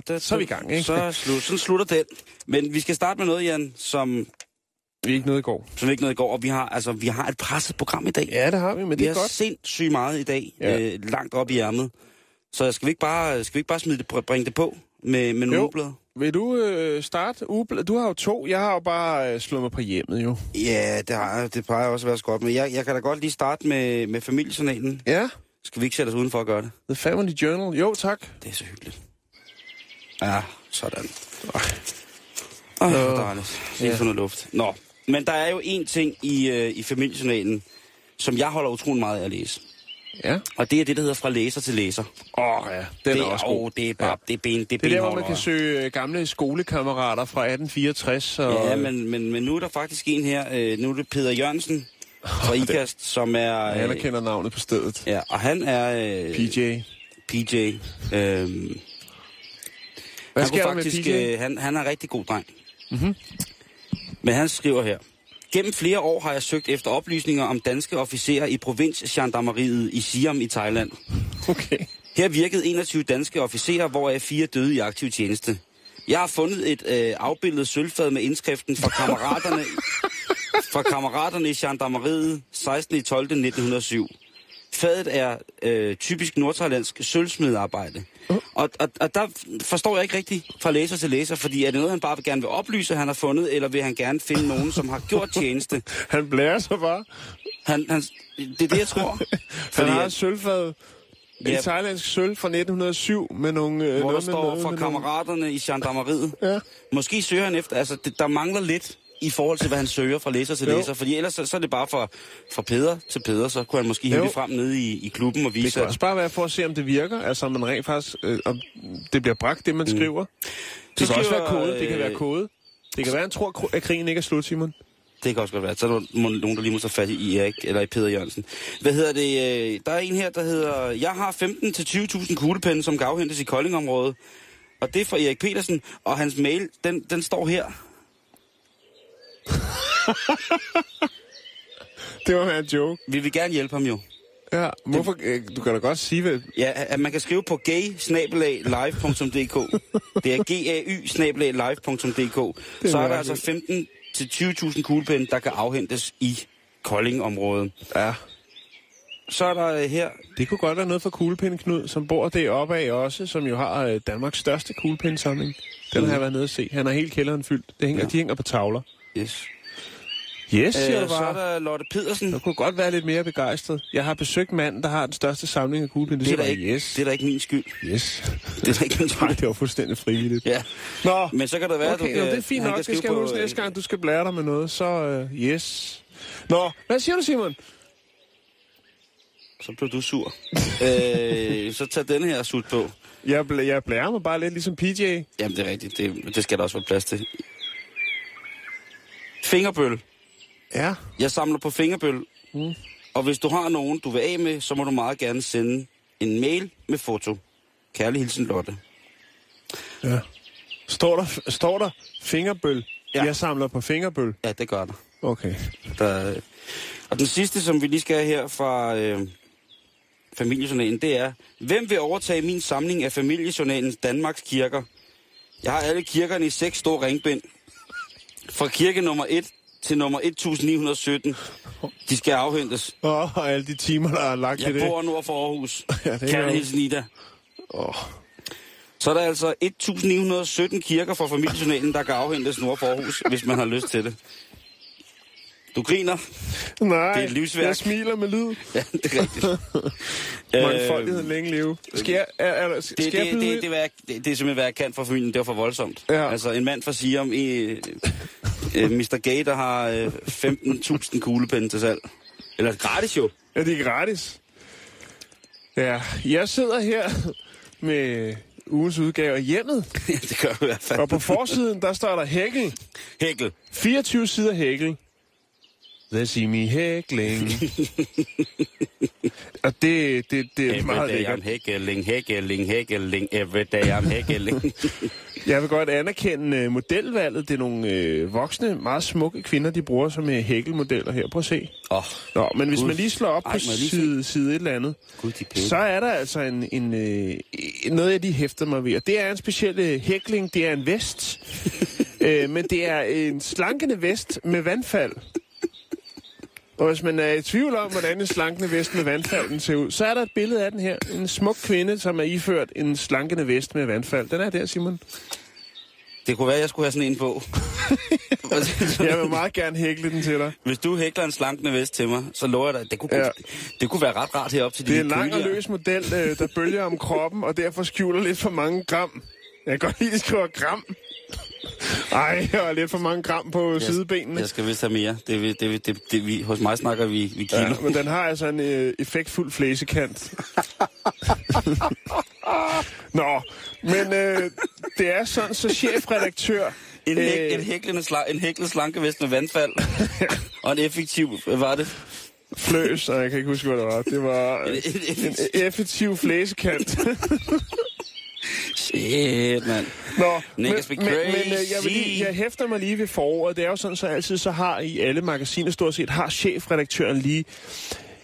Det var- så er vi i gang, ikke? Så slut, sådan slutter den. Men vi skal starte med noget, Jan, som, Vi er ikke noget i går. som ikke noget i går. Og vi har, altså, vi har et presset program i dag. Ja, det har vi, men vi det er har godt. sindssygt meget i dag, Ja. øh, langt op i ærmet. Så skal vi ikke bare, skal vi ikke bare smide det, bringe det på med, med nogle Jo. ugeblade? Vil du øh, starte ugeblad? Du har jo to. Jeg har jo bare øh, slået mig på hjemmet, jo. Ja, det, har, det plejer også at være så godt. Men jeg, jeg kan da godt lige starte med, med familiejournalen. Ja, Skal vi ikke sætte os udenfor at gøre det? The Family Journal. Jo, tak. Det er så hyggeligt. Ja, sådan. Åh, oh, dejligt. Lige ja. få noget luft. Nå, men der er jo en ting i, øh, i familiejournalen, som jeg holder utrolig meget af at læse. Ja. Og det er det, der hedder fra læser til læser. Åh, oh, ja. Den det er også god. åh, det er bare, Ja. det er ben, det er Det er der, hvor man kan søge øh, gamle skolekammerater fra 1864. Og, Ja, men, men, men nu er der faktisk en her, øh, nu er det Peter Jørgensen fra IKAST, som er... Jeg Øh, anerkender navnet på stedet. ja, og han er... Øh, PJ. PJ. Øh, Hvad han, kunne faktisk? Øh, han, han er en rigtig god dreng. Mhm. Men han skriver her. Gennem flere år har jeg søgt efter oplysninger om danske officerer i provinsgendarmeriet i Siam i Thailand. Okay. Her virkede 21 danske officerer, hvoraf fire døde i aktiv tjeneste. Jeg har fundet et øh, afbildet sølvfad med indskriften fra kammeraterne, fra kammeraterne i gendarmeriet 16. 12. 1907. Fadet er øh, typisk nordthailandsk sølvsmedarbejde. Og, og, og der forstår jeg ikke rigtigt fra læser til læser, fordi er det noget, han bare vil gerne vil oplyse, han har fundet, eller vil han gerne finde nogen, som har gjort tjeneste? Han blærer sig bare. Han, han, det er det, jeg tror. Han Fordi har at- et sølvfad. En Ja. thailandsk sølv fra 1907 med nogle... Øh, hvor der står nogle- kammeraterne i gendarmeriet. Ja. Måske søger han efter, altså det, der mangler lidt i forhold til, hvad han søger fra læser til Jo. læser. Fordi ellers så, så er det bare fra, fra Peder til Peder, så kunne han måske hive det frem nede i, i klubben og Det vise, kan at også bare være for at se, om det virker. Altså, om man rent faktisk... Øh, om det bliver bragt, det man mm. skriver. Det Så kan også være kode. Det kan øh, være kode. Det kan være, han tror, at krigen ikke er slut, Simon. det kan også godt være. Så er der må, nogen, der lige må tage fat i Erik, eller i Peder Jørgensen. Hvad hedder det? øh, Der er en her, der hedder, jeg har 15-20.000 kuglepenne, som kan afhentes i Koldingområdet. Og det er fra Erik Petersen, og hans mail, den, den står her. Det var en joke. Vi vil gerne hjælpe ham jo. Ja, hvorfor... Øh, du kan da godt sige, hvad... Ja, at man kan skrive på gay live.dk. Det er g a y live.dk. Så er der altså 15 til 20.000 kuglepinde, der kan afhentes i Kolding-området. Ja. Så er der øh, her, Det kunne godt være noget for kuglepinde Knud, som bor deroppe af også, som jo har øh, Danmarks største kuglepindesamling. Den har jeg været nede og se. Han har hele kælderen fyldt. Det hænger, ja. De hænger på tavler. Yes. Yes, siger øh, du så er der Lotte Pedersen. Jeg kunne godt være lidt mere begejstret. Jeg har besøgt manden, der har den største samling af kuglepinde. Det er, da ikke, yes. det er da ikke min skyld. Yes. Det er da ikke min Nej, skyld. det var fuldstændig frivilligt. Ja, Nå, men så kan der være, okay, at du jo, det er fint nok. Det skal jeg huske øh, næste gang, du skal blære dig med noget. Så uh, yes. Nå, hvad siger du, Simon? Så blev du sur. øh, så tag denne her sut på. Jeg, bl- jeg blærer mig bare lidt ligesom PJ. Jamen, det er rigtigt. Det, det skal der også være plads til. Fingerbøl. Ja. Jeg samler på fingerbøl. Mm. Og hvis du har nogen, du vil af med, så må du meget gerne sende en mail med foto. Kærlig hilsen, Lotte. ja. Står der, står der fingerbøl? Ja. Jeg samler på fingerbøl. Ja, det gør der. Okay. der og den sidste, som vi lige skal have her fra øh, familiejournalen, det er, hvem vil overtage min samling af familiejournalens Danmarks kirker? Jeg har alle kirkerne i seks store ringbind. Fra kirke nummer 1 til nummer 1917. De skal afhentes. Åh, og alle de timer, der er lagt i Jeg det. bor nord for Aarhus. Ja, det er jo- hilsen, Ida. Åh. Så er der altså 1917 kirker fra familiejournalen, der kan afhentes nord for Aarhus, hvis man har lyst til det. Du griner. Nej, Det er livsværk. jeg smiler med lyd. Ja, det er rigtigt. Mangfoldigheden længe leve. Skal jeg, er, er, skal det, jeg det, det, det, det, det, det er simpelthen, hvad jeg kan for familien. Det var for voldsomt. Ja. Altså, en mand fra Siam, øh, øh, Mr. Gay, der har øh, 15.000 kuglepinde til salg. Eller gratis jo. Ja, det er gratis. Ja, jeg sidder her med ugens udgave af hjemmet, det gør jeg i hvert fald. og på forsiden, der står der hækkel. Hækkel. 24 sider hækkel. They see me hækling. og det, det, det er meget Every day lækkert. I'm hækkeling, hækkeling, hækkeling. Every day I'm hækkeling. Jeg vil godt anerkende uh, modelvalget. Det er nogle uh, voksne, meget smukke kvinder, de bruger som uh, hækkelmodeller her. Prøv at se. Åh, oh, Nå, men hvis Gud. man lige slår op Ej, på side, side et eller andet, gud, så er der altså en, en, øh, noget, jeg lige hæfter mig ved. Og det er en speciel øh, hækling. Det er en vest. øh, men det er en slankende vest med vandfald. Og hvis man er i tvivl om, hvordan en slankende vest med vandfald ser ud, så er der et billede af den her. En smuk kvinde, som er iført en slankende vest med vandfald. Den er der, Simon. Det kunne være, jeg skulle have sådan en på. Jeg vil meget gerne hækle den til dig. Hvis du hækler en slankende vest til mig, så lover jeg dig, at det kunne, Ja. ja. det kunne være ret rart herop til Det er de en lang og løs model, øh, der bølger om kroppen, og derfor skjuler lidt for mange gram. Jeg kan godt lide, at skriver gram. Ej, jeg har lidt for mange gram på sidebenene. Jeg skal vist have mere. Det, det, det, det, det, vi, hos mig snakker vi, vi kilo. Ja, men den har altså en øh, effektfuld flæsekant. Nå, men øh, det er sådan, så chefredaktør... En, hæk, øh, en, hæklende sla, en hæklet slanke vest med vandfald. og en effektiv, hvad var det? Fløs, og jeg kan ikke huske, hvad det var. Det var øh, en effektiv flæsekant. Shit, mand. Nå, men, Niggas be men, men øh, jeg, vil crazy. lige, jeg hæfter mig lige ved foråret. Det er jo sådan, så altid så har i alle magasiner stort set, har chefredaktøren lige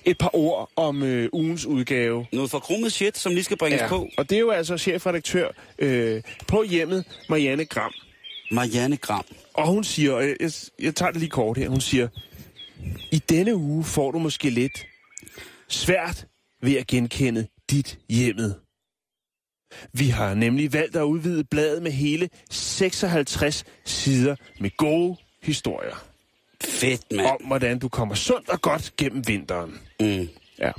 et par ord om øh, ugens udgave. Noget forkrummet shit, som lige skal bringes ja. på. Og det er jo altså chefredaktør øh, på hjemmet, Marianne Gram. Marianne Gram. Og hun siger, og jeg, jeg, jeg tager det lige kort her, hun siger, i denne uge får du måske lidt svært ved at genkende dit hjemmet. Vi har nemlig valgt at udvide bladet med hele 56 sider med gode historier Fedt, mand. om, hvordan du kommer sundt og godt gennem vinteren. Mm. Ja.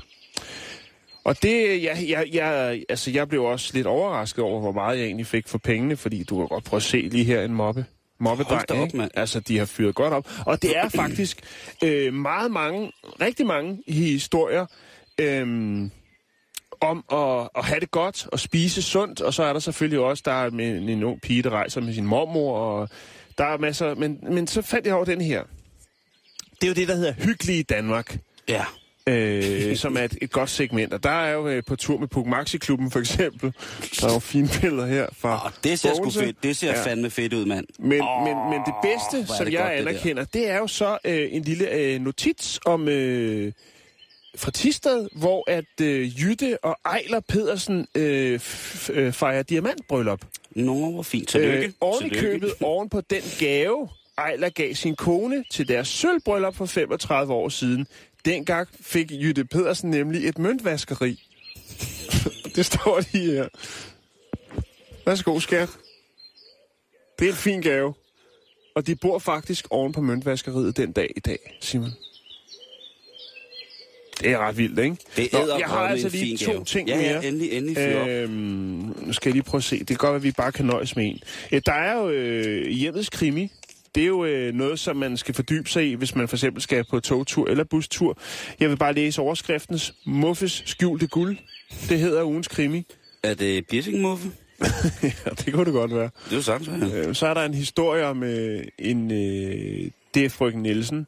Og det, jeg, jeg, jeg, altså jeg blev også lidt overrasket over, hvor meget jeg egentlig fik for pengene, fordi du kan godt prøve at se lige her en mobbe. Mobbedreng, Hold op, mand. Altså, de har fyret godt op. Og det er faktisk øh, meget mange, rigtig mange historier øh, om at, at have det godt og spise sundt. Og så er der selvfølgelig også, der er med en, en ung pige, der rejser med sin mormor, og der er masser... Men, men så fandt jeg over den her. Det er jo det, der hedder Hyggelige Danmark Ja. øh, som er et, et godt segment. Og der er jo øh, på tur med Puk Maxi-klubben for eksempel. Der er jo fine billeder her fra Og det ser sgu fedt. Det ser Ja. fandme fedt ud, mand. Men, oh, men, men det bedste, som det jeg godt, anerkender, det, det er jo så øh, en lille øh, notits om øh, fra Tisted, hvor at øh, Jytte og Ejler Pedersen øh, øh, fejrer diamantbryllup. Nå, hvor fint. Tillykke. Øh, oven købet oven på den gave, Ejler gav sin kone til deres sølvbryllup for 35 år siden. Dengang fik Jytte Pedersen nemlig et møntvaskeri. det står lige her. Værsgo, skat. Det er en fin gave. Og de bor faktisk oven på møntvaskeriet den dag i dag, Simon. Det er ret vildt, ikke? Det Nå, jeg har altså lige to ting ja, mere. Ja, endelig, endelig. Øhm, nu skal jeg lige prøve at se. Det kan godt være, at vi bare kan nøjes med en. Ja, der er jo øh, hjemmets krimi. Det er jo øh, noget, som man skal fordybe sig i, hvis man for eksempel skal på togtur eller bustur. Jeg vil bare læse overskriftens Muffes skjulte guld. Det hedder ugens krimi. Er det piercingmuffe? ja, det kunne det godt være. Det er jo ja. Øh, så er der en historie om øh, en... Øh, det er frøken Nielsen.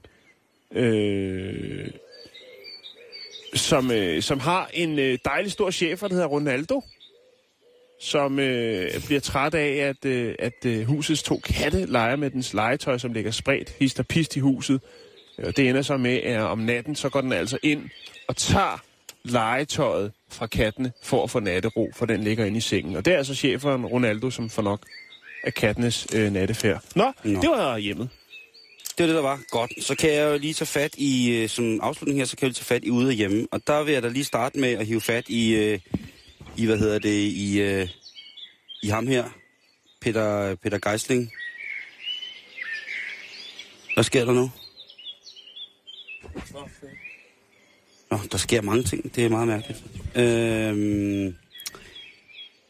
Øh, som, øh, som har en øh, dejlig stor chef, der hedder Ronaldo, som øh, bliver træt af, at, øh, at øh, husets to katte leger med dens legetøj, som ligger spredt hist og pist i huset. Og det ender så med, at om natten, så går den altså ind og tager legetøjet fra kattene for at få nattero, for den ligger inde i sengen. Og det er altså cheferen Ronaldo, som får nok af kattenes øh, nattefærd. Nå, Nå. det var hjemmet. Det var det, der var. Godt. Så kan jeg jo lige tage fat i, øh, som afslutning her, så kan jeg lige tage fat i ude og hjemme. Og der vil jeg da lige starte med at hive fat i, øh, i hvad hedder det, i, øh, i ham her, Peter, Peter Geisling. Hvad sker der nu? Nå, der sker mange ting. Det er meget mærkeligt. Øhm,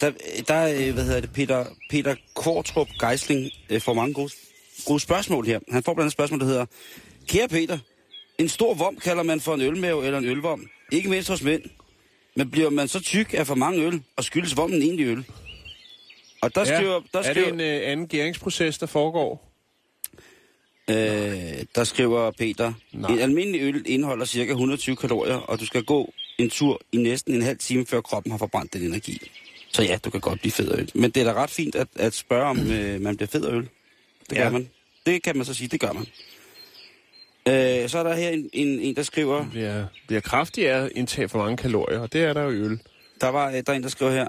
der, der hvad hedder det, Peter, Peter Kortrup Geisling får mange gode, gode spørgsmål her. Han får blandt andet et spørgsmål, der hedder, Kære Peter, en stor vom kalder man for en ølmave eller en ølvom. Ikke mindst hos mænd. Men bliver man så tyk af for mange øl, og skyldes vommen egentlig øl? Og der skriver... Der er skriver det en øh, anden gæringsproces, der foregår? Øh, der skriver Peter, Nej. en almindelig øl indeholder ca. 120 kalorier, og du skal gå en tur i næsten en halv time, før kroppen har forbrændt den energi. Så ja, du kan godt blive fed af øl. Men det er da ret fint at, at spørge, om øh, man bliver fed af øl. Det Ja. gør man. Det kan man så sige, det gør man. Øh, så er der her en, en, en der skriver, Bliver, bliver kraftig af at indtage for mange kalorier, og det er der jo i øl. der var øh, der er en, der skriver her.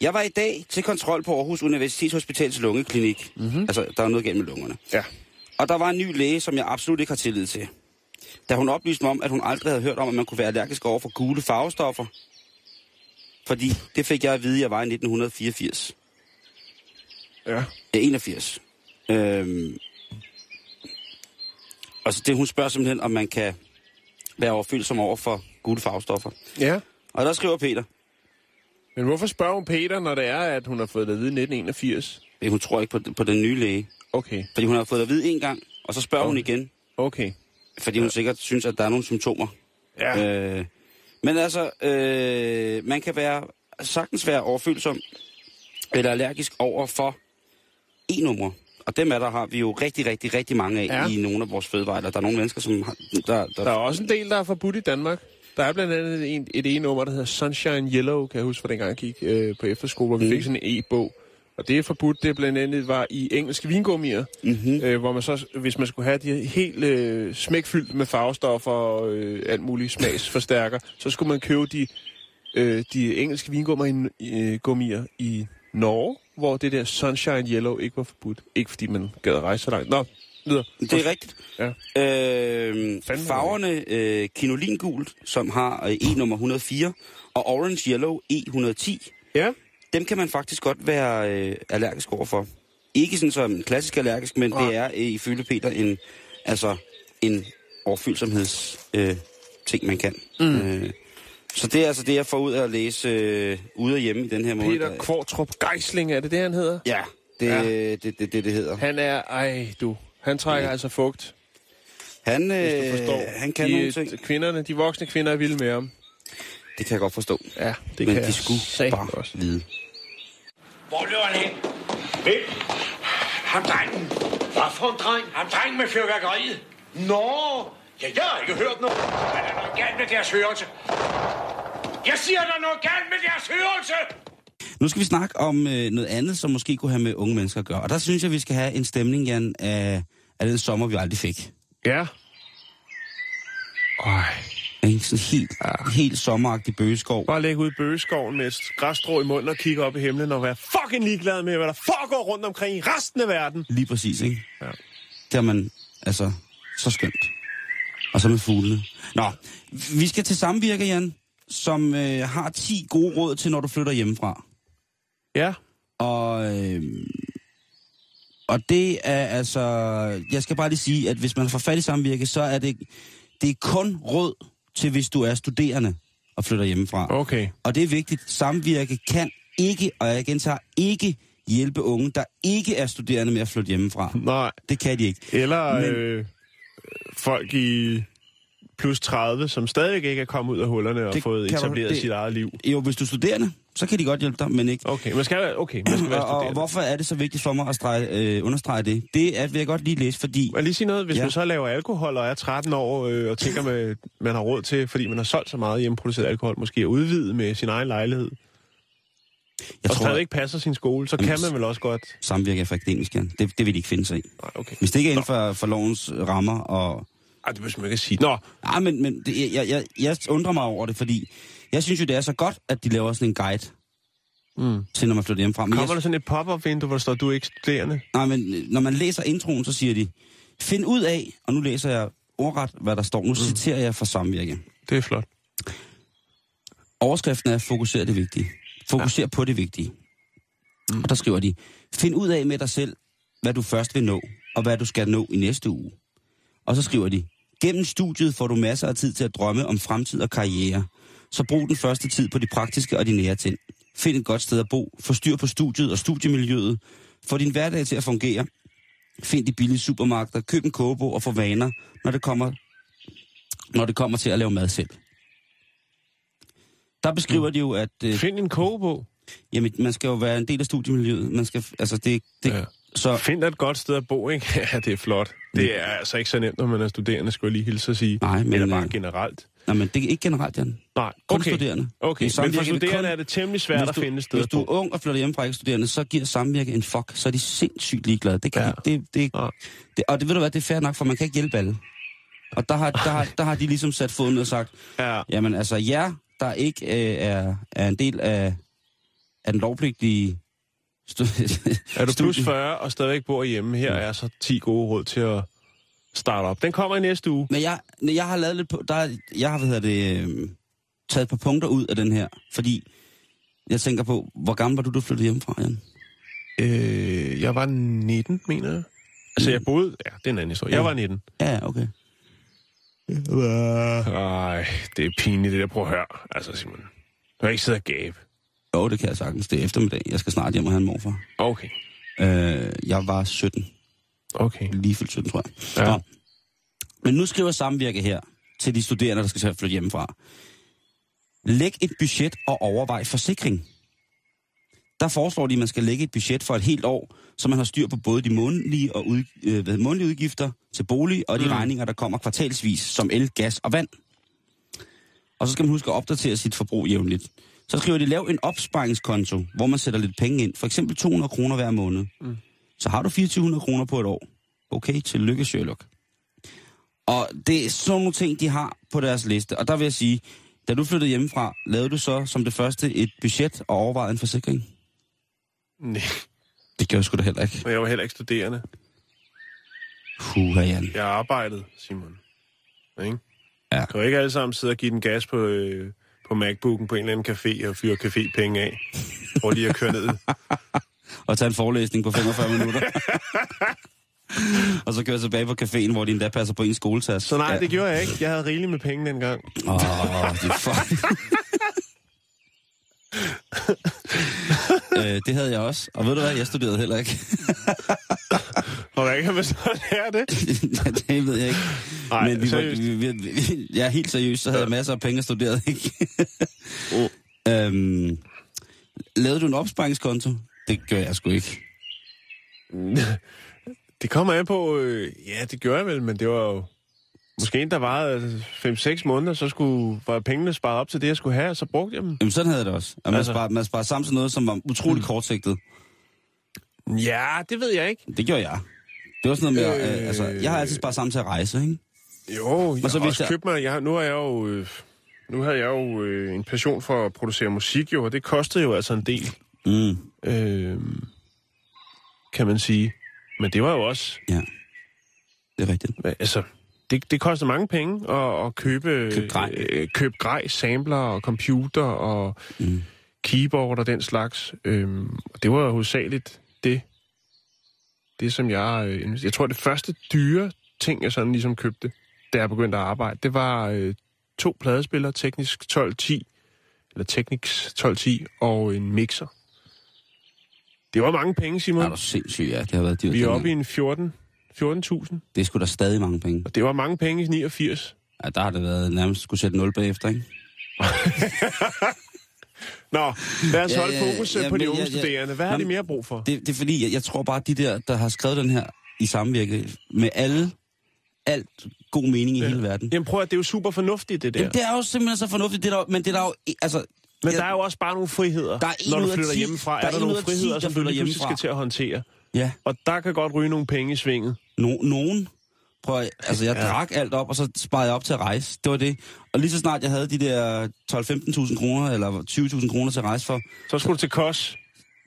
Jeg var i dag til kontrol på Aarhus Universitetshospitals lungeklinik. Mm-hmm. Altså, der er noget galt med lungerne. Ja. Og der var en ny læge, som jeg absolut ikke har tillid til. Da hun oplyste mig om, at hun aldrig havde hørt om, at man kunne være allergisk over for gule farvestoffer. Fordi det fik jeg at vide, at jeg var i 1984. Ja. Ja, 81. Øhm, og så det, hun spørger simpelthen, om man kan være overfølsom over for gule farvestoffer. Ja. Og der skriver Peter, Men hvorfor spørger hun Peter, når det er, at hun har fået det at vide i 1981? at hun tror ikke på, på den nye læge. Okay, Fordi hun har fået det at vide en gang, og så spørger hun Okay. igen. okay. Fordi hun sikkert synes, at der er nogle symptomer. Ja. Øh, men altså, øh, man kan være sagtens være overfølsom eller allergisk over for e-numre. Og dem er der har vi jo rigtig, rigtig, rigtig mange af Ja. i nogle af vores fødevarer. Der er nogle mennesker, som har, der, der, Der er også en del, der er forbudt i Danmark. Der er blandt andet en, et e-nummer, der hedder Sunshine Yellow, kan jeg huske fra dengang jeg gik øh, på efterskole, hvor vi Mm. fik sådan en e-bog. Og det er forbudt, det blandt andet var i engelske vingummier, mm-hmm. øh, hvor man så, hvis man skulle have de helt øh, smækfyldt med farvestoffer og øh, alt muligt smagsforstærker, så skulle man købe de, øh, de engelske vingummier i, øh, gummier i Norge, hvor det der Sunshine Yellow ikke var forbudt. Ikke fordi man gad at rejse så langt. Nå, videre. Det er rigtigt. Ja. Øh, farverne øh, kinolingult, som har øh, E-nummer 104, og orange yellow E110, Ja. dem kan man faktisk godt være øh, allergisk overfor. Ikke sådan som en klassisk allergisk, men Nej. det er øh, ifølge Peter en, altså en overfølsomheds øh, ting, man kan. Mm. Øh, så det er altså det, jeg får ud af at læse øh, ude og hjemme i den her måde. Peter Kvartrup Geisling, er det det, han hedder? Ja, det Ja. er det, det, det, det, det hedder. Han er, ej du, han trækker altså fugt, Han, øh, han kan de, nogle ting. Kvinderne, de voksne kvinder er vilde med ham. Det kan jeg godt forstå. Ja, det men kan de jeg skulle bare også. vide. Hvor løber han hen? Hvem? Ham drengen. Hvad for en dreng? Ham drengen med fyrværkeriet. Nå, ja, jeg har ikke hørt noget. Men der er noget galt med deres hørelse. Jeg siger, der er noget galt med deres hørelse. Nu skal vi snakke om øh, noget andet, som måske kunne have med unge mennesker at gøre. Og der synes jeg, vi skal have en stemning, Jan, af, af den sommer, vi aldrig fik. Ja. Ej. En sådan helt, ja. helt sommeragtig bøgeskov. Bare lægge ud i bøgeskoven med et græsstrå i munden og kigge op i himlen og være fucking ligeglad med, hvad der foregår rundt omkring i resten af verden. Lige præcis, ikke? Ja. Det har man, altså, så skønt. Og så med fuglene. Nå, vi skal til samvirke, Jan, som øh, har 10 gode råd til, når du flytter hjemmefra. Ja. Og, øh, og det er altså... Jeg skal bare lige sige, at hvis man får fat i samvirke, så er det, det er kun råd til, hvis du er studerende og flytter hjemmefra. Okay. Og det er vigtigt. Samvirke kan ikke, og jeg gentager, ikke hjælpe unge, der ikke er studerende med at flytte hjemmefra. Nej. Det kan de ikke. Eller Men- øh, folk i plus 30, som stadig ikke er kommet ud af hullerne og Det fået kan du- etableret det- sit eget liv. Jo, hvis du er studerende, så kan de godt hjælpe dig, men ikke. Okay, man skal, okay, man skal være Og, og hvorfor er det så vigtigt for mig at strege, øh, understrege det? Det er, vil jeg godt lige læse, fordi... Jeg lige sige noget? Hvis ja. man så laver alkohol og er 13 år øh, og tænker, med, man har råd til, fordi man har solgt så meget hjemmeproduceret alkohol, måske at udvide med sin egen lejlighed, Jeg og tror, stadig ikke passer sin skole, så Jamen, kan man vel også godt... samvirke for akademisk, Jan. Det, det vil de ikke finde sig i. Nej, okay. Hvis det ikke er inden for, for lovens rammer og... Ej, det behøver man ikke sige. Nå, Nej, men, men det, jeg, jeg, jeg undrer mig over det, fordi jeg synes jo, det er så godt, at de laver sådan en guide mm. til, når man flytter hjemmefra. Men kommer jeg, der sådan et pop-up-vindue, hvor der står, du er ikke studerende? nej, men øh, når man læser introen, så siger de, find ud af, og nu læser jeg ordret, hvad der står. Nu mm. citerer jeg fra samvirke. Det er flot. Overskriften er, fokuser det vigtige. Fokuser ja. på det vigtige. Mm. Og der skriver de, find ud af med dig selv, hvad du først vil nå, og hvad du skal nå i næste uge. Og så skriver de, Gennem studiet får du masser af tid til at drømme om fremtid og karriere. Så brug den første tid på de praktiske og de nære ting. Find et godt sted at bo. Få styr på studiet og studiemiljøet. Få din hverdag til at fungere. Find de billige supermarkeder. Køb en kogebog og få vaner, når det kommer, når det kommer til at lave mad selv. Der beskriver de jo, at øh, Find en kogebog. jamen, man skal jo være en del af studiemiljøet. Man skal, altså det, det, Ja. så, Find et godt sted at bo, ikke? Ja, det er flot. Det er altså ikke så nemt, når man er studerende, skulle jeg lige hilse at sige. Nej, men, Eller bare øh, generelt. nej, men det er ikke generelt, Jan. Kun Nej, okay. studerende. Okay, men for er studerende kun- er det temmelig svært Hvis at du- finde et sted Hvis du er ung og flytter hjemmefra ikke studerende, så giver samvirke en fuck. Så er de sindssygt ligeglade. Det kan ja. det, det, Ja. det, og det ved du hvad, det er fair nok, for man kan ikke hjælpe alle. Og der har, der, har, der har de ligesom sat foden og sagt, Ja. jamen altså jer, der ikke øh, er, er en del af, af den lovpligtige Er du plus studie- 40 og stadigvæk bor hjemme, her er så 10 gode råd til at starte op. Den kommer i næste uge. Men jeg, jeg har lavet lidt på, der, er- jeg har, hvad hedder det, øh, taget et par punkter ud af den her, fordi jeg tænker på, hvor gammel var du, du flyttede hjemmefra, Jan? Øh, jeg var 19, mener jeg. Altså, jeg boede... Ja, det er en anden historie. Jeg var 19. Ja, okay. Ej, det er pinligt, det der. Prøv at høre. Altså, Simon. Du kan ikke sidde og gabe. Jo, det kan jeg sagtens. Det er eftermiddag. Jeg skal snart hjem og have en morfar. Okay. Øh, jeg var 17. Okay. Lige fyldt 17, tror jeg. Ja. Nå. Men nu skriver samvirke her til de studerende, der skal til at flytte hjemmefra. Læg et budget og overvej forsikring. Der foreslår de, at man skal lægge et budget for et helt år, så man har styr på både de månedlige, og ud, øh, månedlige udgifter til bolig og de mm. regninger, der kommer kvartalsvis, som el, gas og vand. Og så skal man huske at opdatere sit forbrug jævnligt. Så skriver de, lav en opsparingskonto, hvor man sætter lidt penge ind. For eksempel 200 kroner hver måned. Mm. Så har du 2400 kroner på et år. Okay, tillykke Sherlock. Og det er sådan nogle ting, de har på deres liste. Og der vil jeg sige, da du flyttede hjemmefra, lavede du så som det første et budget og overvejede en forsikring? Nej, Det gjorde jeg sgu da heller ikke. og jeg var heller ikke studerende. Puha, Jan. Jeg arbejdede, Simon. Ikke? Ja. Kan ikke alle sammen sidde og give den gas på, øh, på MacBook'en på en eller anden café og fyre cafépenge af. Prøv lige at køre ned. Og tage en forelæsning på 45 minutter. og så køre tilbage på caféen, hvor de endda passer på en skoletas. Så nej, det gjorde jeg ikke. Jeg havde rigeligt med penge dengang. Åh, oh, det fuck. øh, det havde jeg også. Og ved du hvad, jeg studerede heller ikke. Hvad kan man så lære det? det ved jeg ikke. Nej, Men vi var, seriøst. vi, vi, vi, jeg er helt seriøs, så havde jeg masser af penge og studerede ikke. Oh. øhm, lavede du en opsparingskonto? Det gør jeg sgu ikke. Det kommer an på... Øh, ja, det gjorde jeg vel, men det var jo... Måske en, der varede 5-6 måneder, så skulle, var pengene sparet op til det, jeg skulle have, og så brugte jeg dem. Jamen sådan havde jeg det også. At man, Altså- sparer, man sparer sammen til noget, som var utrolig kortsigtet. Ja, det ved jeg ikke. Det gjorde jeg. Det var sådan noget med, øh... Øh. altså, jeg har altid sparet sammen til at rejse, ikke? Jo, jeg så så hvis også jeg- købt mig... Jeg, har- nu har jeg jo... Øh, nu havde jeg jo øh, en passion for at producere musik, jo, og det kostede jo altså en del, Mm, øh, kan man sige. Men det var jo også... ja. Det er rigtigt. Altså, det, det koster mange penge at, at købe, Køb grej. øh, købe grej, sampler og computer og Mm. keyboard og den slags. Øhm, og det var hovedsageligt det, det som jeg... Øh, jeg tror, det første dyre ting, jeg sådan ligesom købte, da jeg begyndte at arbejde, det var øh, to pladespillere, Teknisk 1210, eller Technics 1210, og en mixer. Det var mange penge, Simon. Er du sindssyg, ja. Det har været dyrt. Vi er oppe i en 14 14.000, Det sgu da stadig mange penge. og det var mange penge i 89. Ja, der har det været nærmest skulle sætte 0 bagefter, ikke? Nå, lad os Ja, holde ja, fokus ja, øh, på de men unge ja, ja. studerende. Hvad har Nå, de men- mere brug for? Det, det er fordi, jeg, jeg tror bare, at de der, der har skrevet den her i samvirke, med alle, alt god mening i Ja. hele verden. Jamen prøv at det er jo super fornuftigt, det der. Jamen, det er jo simpelthen så fornuftigt, det der, men det er der jo, altså... Men jeg- der er jo også bare nogle friheder. Der er Når du flytter 10 hjemmefra, der er er der nogle 10, friheder, der som du lige pludselig skal til at håndtere. Ja, Og der kan godt ryge nogle penge i svinget. No, nogen... Prøv at, altså, jeg Ja. drak alt op, og så sparede jeg op til at rejse. Det var det. Og lige så snart jeg havde de der 12-15.000 kroner, eller 20.000 kroner til at rejse for, Så skulle du til Kos.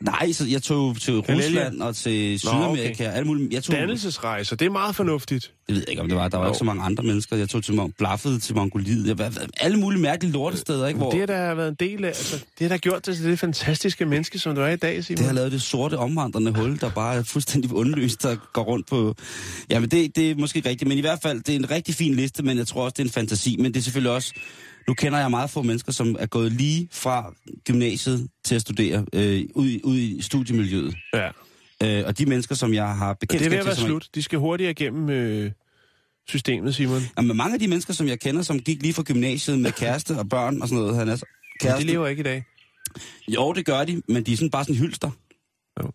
Nej, så jeg tog til? Rusland og til Sydamerika okay. og alt muligt. Jeg tog, Dannelsesrejser, det er meget fornuftigt. det ved jeg ikke, om det var. Der var Jo. ikke så mange andre mennesker. Jeg tog til Mon- blaffede til Mongoliet. Jeg var, alle mulige mærkelige lortesteder, ikke? Hvor Det har da været en del af, altså, det har da gjort det til det fantastiske menneske, som du er i dag, Simon. det har lavet det sorte omvandrende hul, der bare er fuldstændig undløst, der går rundt på... Jamen, det, det er måske rigtigt, men i hvert fald, det er en rigtig fin liste, men jeg tror også, det er en fantasi. Men det er selvfølgelig også... Nu kender jeg meget få mennesker, som er gået lige fra gymnasiet til at studere øh, ud, i- ud i studiemiljøet. Ja. Øh, og de mennesker, som jeg har Det er ved at være til... slut. De skal hurtigere igennem øh, systemet, Simon. Jamen, mange af de mennesker, som jeg kender, som gik lige fra gymnasiet med kæreste og børn og sådan noget, han er Men kæreste. de lever ikke i dag. Jo, det gør de, men de er sådan bare sådan hylster. Jo.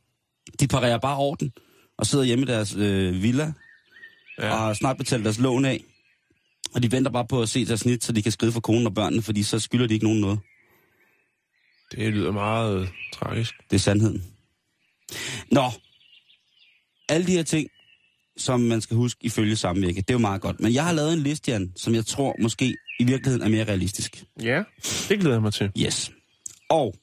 De parerer bare orden og sidder hjemme i deres øh, villa. Ja. og har snart betalt deres lån af. Og de venter bare på at se deres snit, så de kan skrive for konen og børnene, fordi så skylder de ikke nogen noget. Det lyder meget øh, tragisk. Det er sandheden. Nå, alle de her ting, som man skal huske ifølge samvirke, det er jo meget godt. Men jeg har lavet en liste, Jan, som jeg tror måske i virkeligheden er mere realistisk. Ja, det glæder jeg mig til. Yes. Og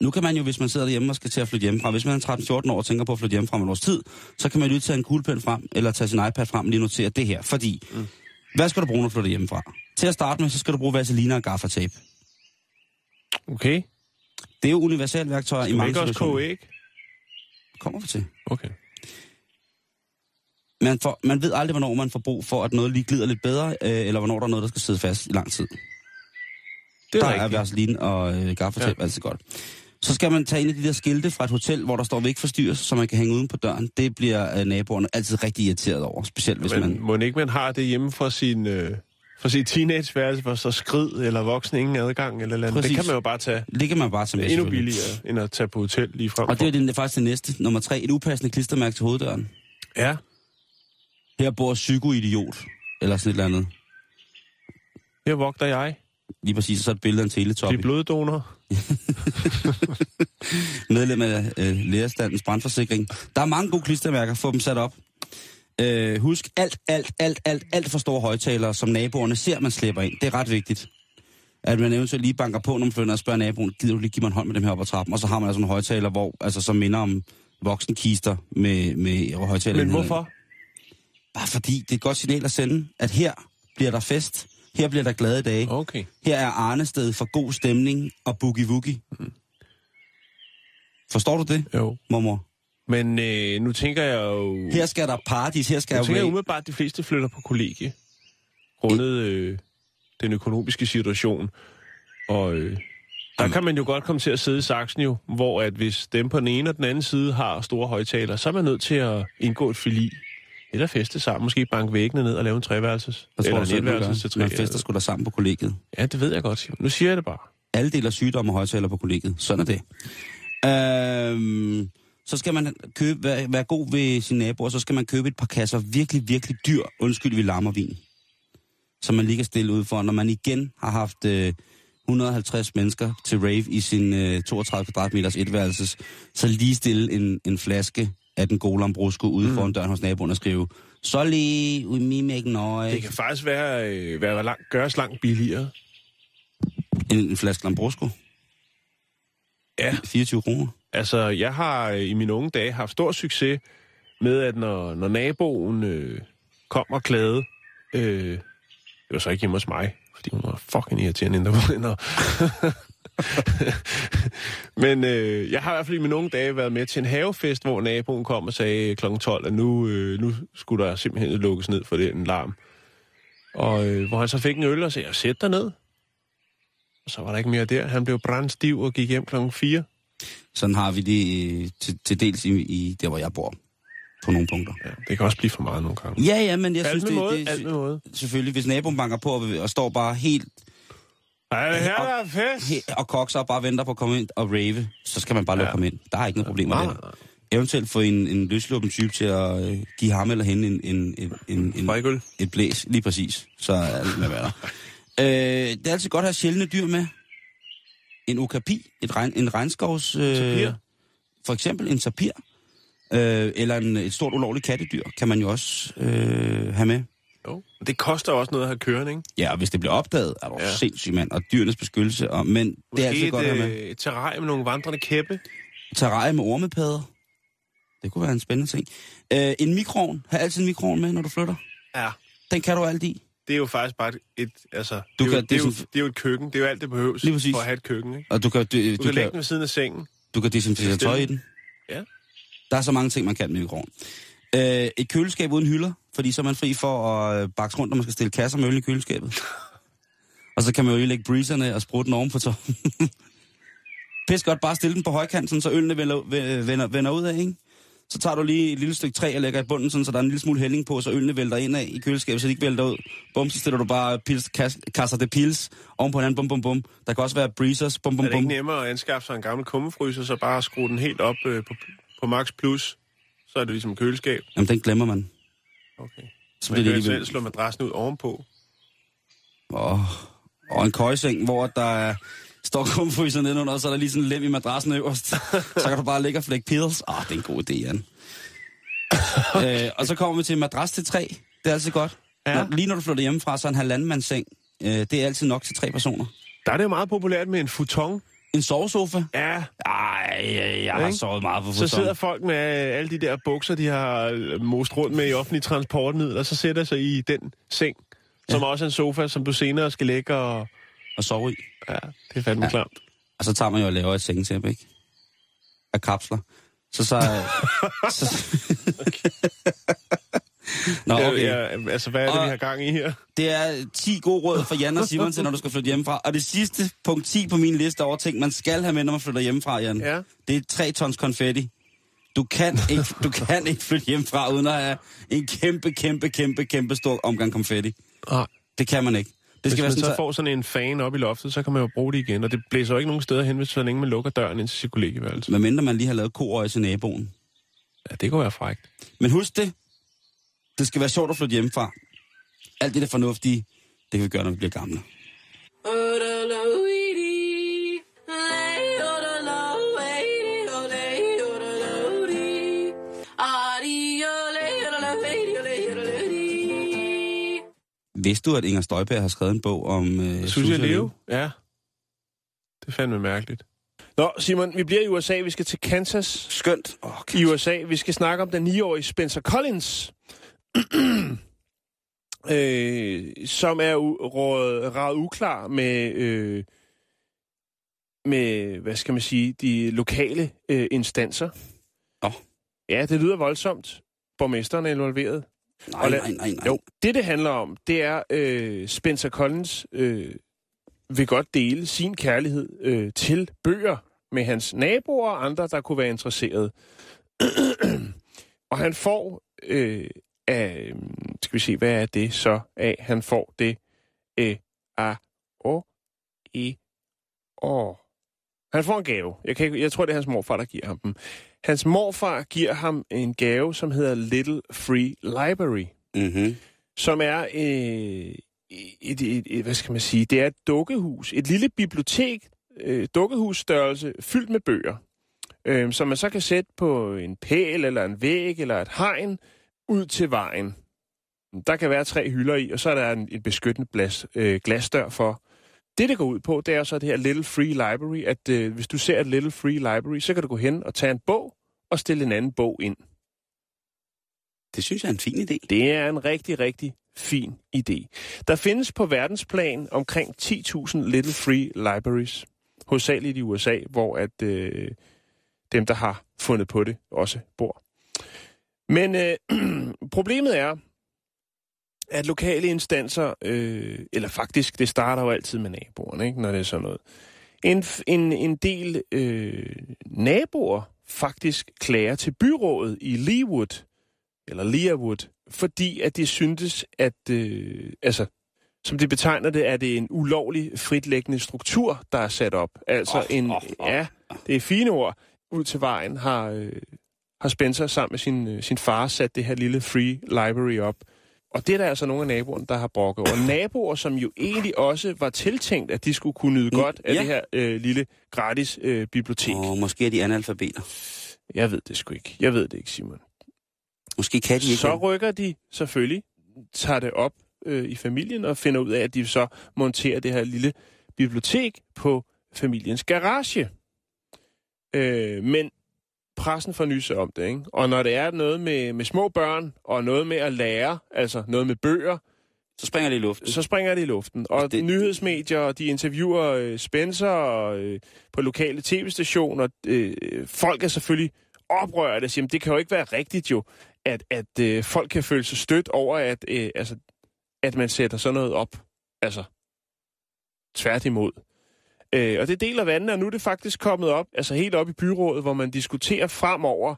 nu kan man jo, hvis man sidder derhjemme og skal til at flytte hjemmefra, hvis man er 13-14 år og tænker på at flytte hjemmefra om et års tid, så kan man jo lige tage en kuglepen frem, eller tage sin iPad frem og lige notere det her. Fordi, mm. hvad skal du bruge, når du flytter hjemmefra? Til at starte med, så skal du bruge vaseline og gaffatape. Okay. Det er jo universalværktøjer i Skal man mange ikke også situationer. koge æg? Kommer vi til. Okay. Man, får, man ved aldrig, hvornår man får brug for, at noget lige glider lidt bedre, øh, eller hvornår der er noget, der skal sidde fast i lang tid. Det er der rigtigt. er vaseline og øh, gaffatape ja. altid godt. Så skal man tage en af de der skilte fra et hotel, hvor der står, ikke forstyrres, så man kan hænge uden på døren. Det bliver øh, naboerne altid rigtig irriteret over, specielt hvis Men man... må ikke man har det hjemme fra sin, øh, fra sin teenageværelse, hvor så skrid eller voksen ingen adgang eller, eller andet. Det kan man jo bare tage. Det kan man bare tage Det med, er endnu billigere, end at tage på hotel lige frem Og det er for. det, det er faktisk det næste. Nummer tre, et upassende klistermærke til hoveddøren. Ja, Her bor psykoidiot, eller sådan et eller andet. her vogter jeg. Lige præcis, så er et billede af en teletop. De er bloddonor. medlem af øh, lærerstandens brandforsikring. Der er mange gode klistermærker, få dem sat op. Øh, husk, alt, alt, alt, alt, alt for store højtalere, som naboerne ser, man slipper ind. Det er ret vigtigt. At man eventuelt lige banker på, når man flytter og spørger naboen, gider du lige give mig en hånd med dem her op ad trappen? Og så har man altså nogle højtaler, hvor, altså, som minder om voksenkister med, med højtaler. Men hvorfor? Bare fordi det er et godt signal at sende, at her bliver der fest. Her bliver der glade dage. Okay. Her er Arnested for god stemning og boogie-woogie. Forstår du det, Jo. mormor? Men øh, nu tænker jeg jo... Her skal der parties, her skal jeg jeg tænker rave. umiddelbart, at de fleste flytter på kollegie. Grundet øh, den økonomiske situation. Og øh, der kan man jo godt komme til at sidde i saksen jo, hvor at hvis dem på den ene og den anden side har store højtalere, så er man nødt til at indgå et fili. Eller feste sammen, måske banke væggene ned og lave en treværelses. Tror eller en etværelses til tre. Man fester sgu da sammen på kollegiet. Ja, det ved jeg godt, Simon. Nu siger jeg det bare. Alle deler sygdomme og højtaler på kollegiet. Sådan er det. Øhm, så skal man købe, være, være god ved sine naboer, så skal man købe et par kasser virkelig, virkelig dyr, undskyld, vi lammer vin. Som man kan stille ud for, når man igen har haft øh, 150 mennesker til rave i sin øh, 32 kvadratmeters etværelses, så lige stille en, en flaske af den gode Lambrusco ude mm. foran døren hos naboen og skrive, så lige ud mi mig nøje. Det kan faktisk være, øh, være langt, gøres langt billigere. En, en flaske Lambrusco. Ja. 24 kroner. Altså, jeg har øh, i mine unge dage haft stor succes med, at når, når naboen øh, kom og klagede, øh, det var så ikke hjemme hos mig, fordi hun var fucking irriterende indre Men øh, jeg har i hvert fald i mine unge dage været med til en havefest, hvor naboen kom og sagde kl. 12, at nu, øh, nu skulle der simpelthen lukkes ned for den larm. Og øh, hvor han så fik en øl og sagde, sæt dig ned. Og så var der ikke mere der. Han blev brandstiv og gik hjem klokken 4. Sådan har vi det øh, til, til dels i, i der, hvor jeg bor. På nogle punkter. Ja, det kan også blive for meget nogle gange. Ja, ja, men jeg alt synes, det, måde, det, alt med måde. selvfølgelig, hvis naboen banker på og, og står bare helt Ej, her er der fest! he, og kokser og bare venter på at komme ind og rave, så skal man bare lukke Ja. ham ind. Der er ikke noget problem med det. Eventuelt få en, en løsluppen type til at øh, give ham eller hende en, en, en, en, en, Frikøl. et blæs. Lige præcis. Så er alt med hvad der. øh, det er altid godt at have sjældne dyr med. En okapi, et regn, en regnskovs... Øh, Tapir. For eksempel en tapir. Øh, eller en, et stort ulovligt kattedyr kan man jo også øh, have med. Jo. Det koster også noget at have kørende, ikke? Ja, og hvis det bliver opdaget, er du ja. Sindssyg mand, og dyrenes beskyttelse, og, men det Måske er altid et, godt at have med. øh, et terrarie med nogle vandrende kæppe. Terrarie med ormepadder. Det kunne være en spændende ting. Øh, en mikroovn. Ha' altid en mikroovn med, når du flytter. Ja. Den kan du alt i. Det er jo faktisk bare et, altså, Du det, er jo, kan- det, er jo, det er det er jo et køkken. Det er jo alt, det behøves Lige præcis. for at have et køkken, ikke? Og du kan, du, Du, du, kan kan, lægge den ved siden af sengen. du kan desinficere tøj i den. Ja. Der er så mange ting, man kan med mikroovn. Øh, et køleskab uden hylder, fordi så er man fri for at øh, bakse rundt, når man skal stille kasser med øl i køleskabet. og så kan man jo lige lægge breezerne og sprutte den oven på toppen. Pis godt, bare stille den på højkanten, så ølene vender, vender, vender ud af, ikke? Så tager du lige et lille stykke træ og lægger i bunden, sådan, så der er en lille smule hældning på, så ølene vælter ind af i køleskabet, så de ikke vælter ud. Bum, så stiller du bare pils, kas, kasser det pils oven på hinanden, bum, bum, bum. Der kan også være breezers, bum, bum, Er det ikke bum. nemmere at anskaffe sig en gammel kummefryser, så bare skrue den helt op øh, på, på max plus? Så er det ligesom køleskab. Jamen, den glemmer man. Okay. Så Man kan det jo lige selv slå madrassen ud ovenpå. Og, og en køjeseng, hvor der er, står kumfryser nedenunder, og så er der lige sådan en lem i madrassen øverst. så kan du bare ligge og flække pills. Ah, det er en god idé, Jan. øh, og så kommer vi til en madras til tre. Det er altid godt. Ja. Når, lige når du flytter hjemmefra, så er en halvandsmandsseng. Øh, det er altid nok til tre personer. Der er det jo meget populært med en futon. En sovesofa? Ja, Ej, jeg har Ikke? sovet meget på så sidder folk med øh, alle de der bukser, de har øh, most rundt med i offentlige transportmidler, så sætter sig i den seng, som også er en sofa, som du senere skal lægge og... og sove i. Ja, det er fandme ja. klamt. Og så tager man jo og laver et sengetæppe, ikke? Af kapsler. Så så... så Nå, okay. Ja, altså, hvad er det, Og- vi har gang i her? Det er 10 gode råd fra Jan og Simon til, når du skal flytte hjemmefra. Og det sidste punkt 10 på min liste over ting, man skal have med, når man flytter hjemmefra, Jan. Ja. Det er 3 tons konfetti. Du kan, ikke, du kan ikke flytte hjemmefra, uden at have en kæmpe, kæmpe, kæmpe, kæmpe stor omgang konfetti. Nej. Det kan man ikke. Det Hvis skal man være så sådan, får sådan en fan op i loftet, så kan man jo bruge det igen. Og det blæser jo ikke nogen steder hen, hvis så længe man lukker døren ind til sit kollegeværelse. så, medmindre man lige har lavet koøje til naboen. Ja, det kunne være frækt. Men husk det. Det skal være sjovt at flytte hjemmefra. Alt det der fornuftige, det kan vi gøre, når vi bliver gamle. Vidste du, at Inger Støjberg har skrevet en bog om øh, Susie Leo? Ja. Det er fandme mærkeligt. Nå, Simon, vi bliver i USA. Vi skal til Kansas Skønt. Oh, i USA. Vi skal snakke om den 9-årige Spencer Collins, øh, som er råd, ret uklar med, øh, med, hvad skal man sige, de lokale øh, instanser. Nå. Ja, det lyder voldsomt. Borgmesteren er involveret. nej, Og lad- nej, nej, nej. Jo, det det handler om, det er øh, Spencer Collins øh, vil godt dele sin kærlighed øh, til bøger med hans naboer og andre, der kunne være interesseret. og han får øh, af, skal vi se, hvad er det så af? Han får det øh, a o i o. Han får en gave. Jeg, kan ikke, jeg tror, det er hans morfar, der giver ham dem. Hans morfar giver ham en gave, som hedder Little Free Library Mm-hmm. som er øh, et, et, et, hvad skal man sige, det er et dukkehus, et lille bibliotek, øh, dukkehusstørrelse, fyldt med bøger, øh, som man så kan sætte på en pæl eller en væg eller et hegn ud til vejen. Der kan være tre hylder i, og så er der en, en beskyttende glas, øh, glasdør for. Det, det går ud på, det er så det her Little Free Library, at øh, hvis du ser et Little Free Library, så kan du gå hen og tage en bog og stille en anden bog ind. Det synes jeg er en fin idé. Det er en rigtig, rigtig fin idé. Der findes på verdensplan omkring 10.000 Little Free Libraries, hovedsageligt i USA, hvor at øh, dem, der har fundet på det, også bor. Men øh, problemet er, at lokale instanser, øh, eller faktisk, det starter jo altid med naboerne, ikke, når det er sådan noget. En, en, en del øh, naboer faktisk klager til byrådet i Leawood, eller Leawood, fordi at de syntes, at, øh, altså, som de betegner det, er det en ulovlig fritlæggende struktur, der er sat op. Altså oh, en, oh, oh. ja, det er fine ord. Ud til vejen har, øh, har Spencer sammen med sin, øh, sin far sat det her lille free library op. Og det er der altså nogle af naboerne, der har brokket over. Naboer, som jo egentlig også var tiltænkt, at de skulle kunne nyde Mm, godt af ja. det her øh, lille gratis øh, bibliotek. Og måske er de analfabeter. Jeg ved det sgu ikke. Jeg ved det ikke, Simon. Måske kan de ikke. Så rykker de selvfølgelig tager det op øh, i familien og finder ud af, at de så monterer det her lille bibliotek på familiens garage. Øh, men pressen får nyse om det, ikke? Og når det er noget med, med små børn, og noget med at lære, altså noget med bøger, Så springer det i luften. så springer det i luften. Og Det- det... nyhedsmedier, de interviewer øh, Spencer og, øh, på lokale tv-stationer. Øh, folk er selvfølgelig oprørte og siger, "Men det kan jo ikke være rigtigt jo, at, at øh, folk kan føle sig stødt over, at, øh, altså, at man sætter sådan noget op. Altså, tværtimod. Øh, og det deler vandene, og nu er det faktisk kommet op, altså helt op i byrådet, hvor man diskuterer fremover,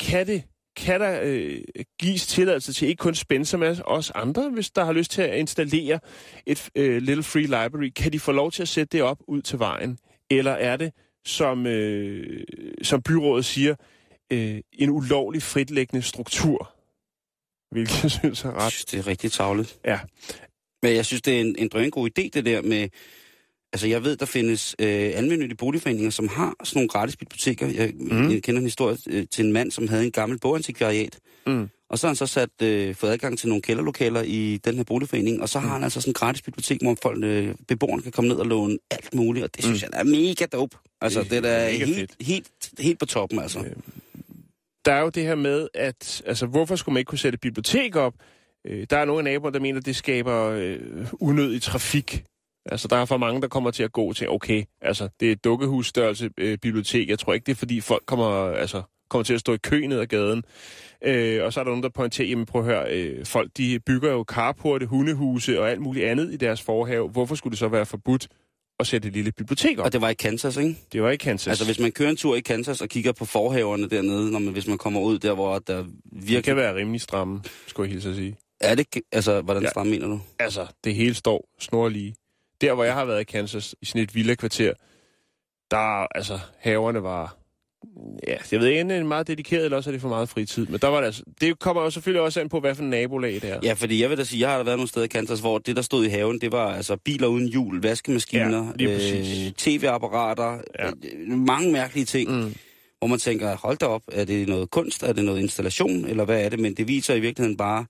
kan det kan der øh, gives tilladelse til ikke kun Spencer, men også andre, hvis der har lyst til at installere et øh, Little Free Library, kan de få lov til at sætte det op ud til vejen? Eller er det, som, øh, som byrådet siger, øh, en ulovlig fritlæggende struktur? Hvilket jeg synes er Jeg ret. synes, det er rigtig tavlet. Ja. Men jeg synes, det er en, en drøngod idé, det der med... Altså, jeg ved, der findes øh, almindelige boligforeninger, som har sådan nogle gratis biblioteker. Jeg, mm. jeg kender en historie øh, til en mand, som havde en gammel bogantikvariat. Mm. Og så har han så sat, øh, fået adgang til nogle kælderlokaler i den her boligforening, og så har han altså sådan en gratis bibliotek, hvor folk, øh, beboerne kan komme ned og låne alt muligt, og det synes Mm. jeg er mega dope. Altså, Det det, er da helt, fedt. helt, helt på toppen, altså. Øh, Der er jo det her med, at altså, hvorfor skulle man ikke kunne sætte et bibliotek op? Øh, der er nogle naboer, der mener, at det skaber øh, unødig trafik. Altså, der er for mange, der kommer til at gå til, okay, altså, det er dukkehusstørrelse øh, bibliotek. Jeg tror ikke, det er, fordi folk kommer, altså, kommer til at stå i kø ned ad gaden. Øh, og så er der nogen, der pointerer, jamen prøv at høre, øh, folk de bygger jo carporte, hundehuse og alt muligt andet i deres forhave. Hvorfor skulle det så være forbudt at sætte et lille bibliotek op? Og det var i Kansas, ikke? Det var ikke Kansas. Altså, hvis man kører en tur i Kansas og kigger på forhaverne dernede, når man, hvis man kommer ud der, hvor der det virkelig... kan være rimelig stramme, skulle jeg hilse at sige. Er det... Altså, hvordan Ja. ja. stram mener du? altså, det hele står snorlige. Der, hvor jeg har været i Kansas, i sådan et villa-kvarter, der, altså, haverne var... Ja, jeg ved ikke, enten er det meget dedikeret, eller også er det for meget fritid. Men der var det altså... Det kommer jo selvfølgelig også an på, hvad for en nabolag det er. Ja, fordi jeg vil da sige, jeg har da været nogle steder i Kansas, hvor det, der stod i haven, det var altså biler uden hjul, vaskemaskiner, Ja, præcis. tv-apparater, Ja. øh, mange mærkelige ting, mm. hvor man tænker, hold da op, er det noget kunst, er det noget installation, eller hvad er det? Men det viser i virkeligheden bare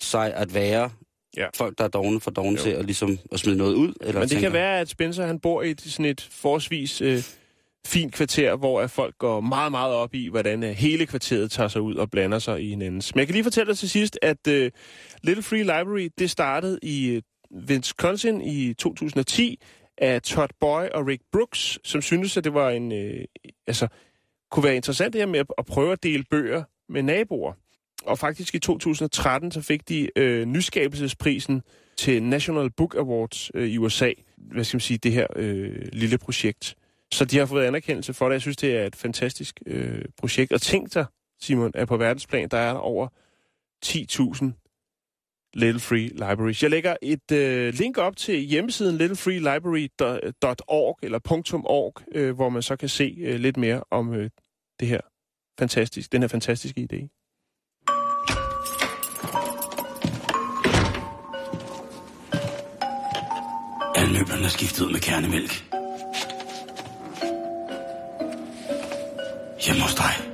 sig at være Ja. folk, der er dogne for dogne til at, ligesom, at smide noget ud. Eller Men det tænker, kan være, at Spencer han bor i et, sådan et forholdsvis øh, fint kvarter, hvor at folk går meget, meget op i, hvordan øh, hele kvarteret tager sig ud og blander sig i hinandens. Men jeg kan lige fortælle dig til sidst, at øh, Little Free Library, det startede i øh, Wisconsin i 2010 af Todd Boy og Rick Brooks, som syntes, at det var en, øh, altså, kunne være interessant det her med at, at prøve at dele bøger med naboer. Og faktisk i 2013, så fik de øh, nyskabelsesprisen til National Book Awards øh, i USA. Hvad skal man sige, det her øh, lille projekt. Så de har fået anerkendelse for det. Jeg synes, det er et fantastisk øh, projekt. Og tænk dig, Simon, at på verdensplan, der er der over 10.000 Little Free Libraries. Jeg lægger et øh, link op til hjemmesiden littlefreelibrary.org eller .org, øh, hvor man så kan se øh, lidt mere om øh, det her fantastisk, den her fantastiske idé. Alle er skiftet ud med kernemælk. Hjemme hos dig.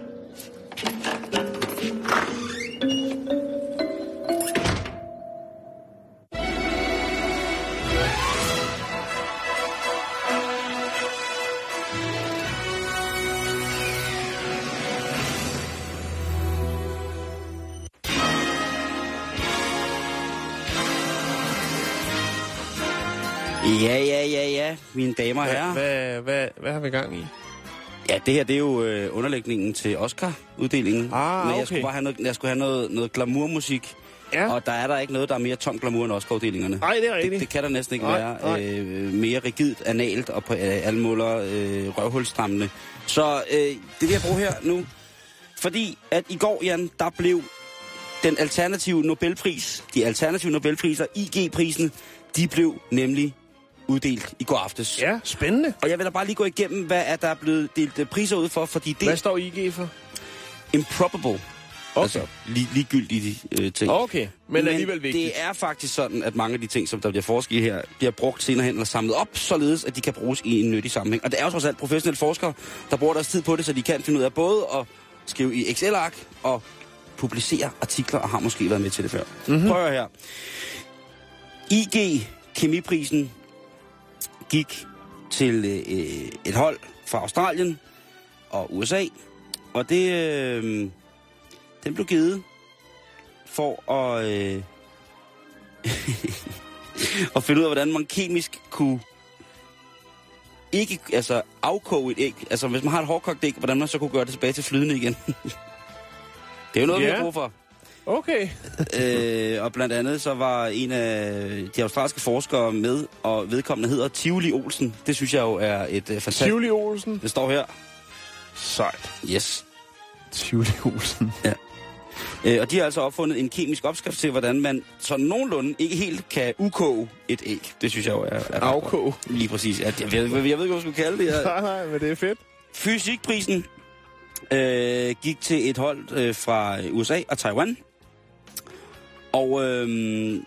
Mine damer og herrer. Hvad, hvad, hvad har vi gang i? Ja, det her det er jo øh, underlægningen til Oscar-uddelingen. Ah, Men jeg okay. skulle bare have noget, jeg skulle have noget, noget glamourmusik. Ja. Og der er der ikke noget, der er mere tom glamour end Oscar-uddelingerne. Nej, det er det, rigtigt. det kan der næsten ikke Nej, være. nej. Øh, mere rigidt, analt og på øh, alle måler øh, røvhulstrammende. Så øh, det vil jeg bruge her nu. Fordi at i går, Jan, der blev den alternative Nobelpris, de alternative Nobelpriser, IG-prisen, de blev nemlig uddelt i går aftes. Ja, spændende. Og jeg vil da bare lige gå igennem, hvad er der er blevet delt øh, priser ud for, fordi det Hvad står IG for? improbable. Okay. Altså, lig, ligegyldige øh, ting. Okay, men, alligevel vigtigt. det er faktisk sådan, at mange af de ting, som der bliver forsket her, bliver brugt senere hen eller samlet op, således at de kan bruges i en nyttig sammenhæng. Og det er jo trods alt professionelle forskere, der bruger deres tid på det, så de kan finde ud af både at skrive i Excel-ark og publicere artikler, og har måske været med til det før. Mm-hmm. Prøv her. IG Kemiprisen gik til øh, et hold fra Australien og USA, og det, øh, den blev givet for at, øh, at finde ud af, hvordan man kemisk kunne ikke altså, afkoge et æg. Altså, hvis man har et hårdkogt æg, hvordan man så kunne gøre det tilbage til flydende igen. det er jo noget, yeah. vi har brug for. Okay. øh, og blandt andet så var en af de australske forskere med, og vedkommende hedder Tivoli Olsen. Det synes jeg jo er et uh, fantastisk... Tivoli Olsen. Det står her. Sejt. Yes. Tivoli Olsen. Øh, og de har altså opfundet en kemisk opskrift til, hvordan man så nogenlunde ikke helt kan ukoge et æg. Det synes jeg jo er... er ret godt. Afkog. Lige præcis. Ja, jeg, ved, jeg ved ikke, hvad jeg skulle kalde det. her. Nej, nej, men det er fedt. Fysikprisen øh, gik til et hold øh, fra USA og Taiwan. Og øh,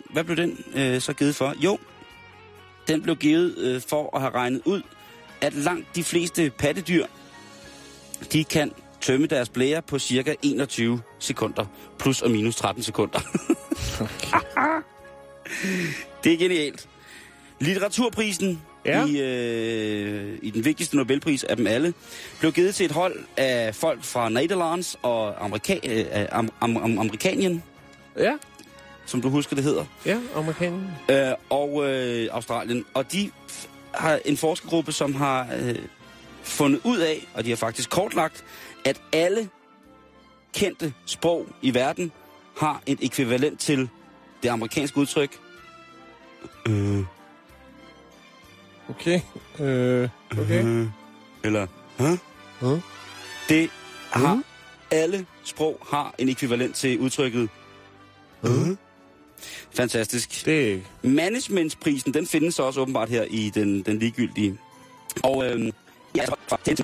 hvad blev den øh, så givet for? Jo, den blev givet øh, for at have regnet ud, at langt de fleste pattedyr, de kan tømme deres blære på cirka 21 sekunder. Plus og minus 13 sekunder. det er genialt. Litteraturprisen Ja. i, øh, i den vigtigste Nobelpris af dem alle, blev givet til et hold af folk fra Nederlands og Amerika- øh, am- am- am- Amerikanien, Ja, som du husker det hedder, ja, amerikanen. øh, og øh, Australien. Og de har en forskergruppe, som har øh, fundet ud af, og de har faktisk kortlagt, at alle kendte sprog i verden har et ekvivalent til det amerikanske udtryk. Øh, Okay. Øh, okay. Øh, eller, Hæ? Huh? Det har Mhm. alle sprog har en ekvivalent til udtrykket. Mhm. Fantastisk. Det er Managementsprisen, den findes så også åbenbart her i den, den ligegyldige. Og øhm, ja, altså,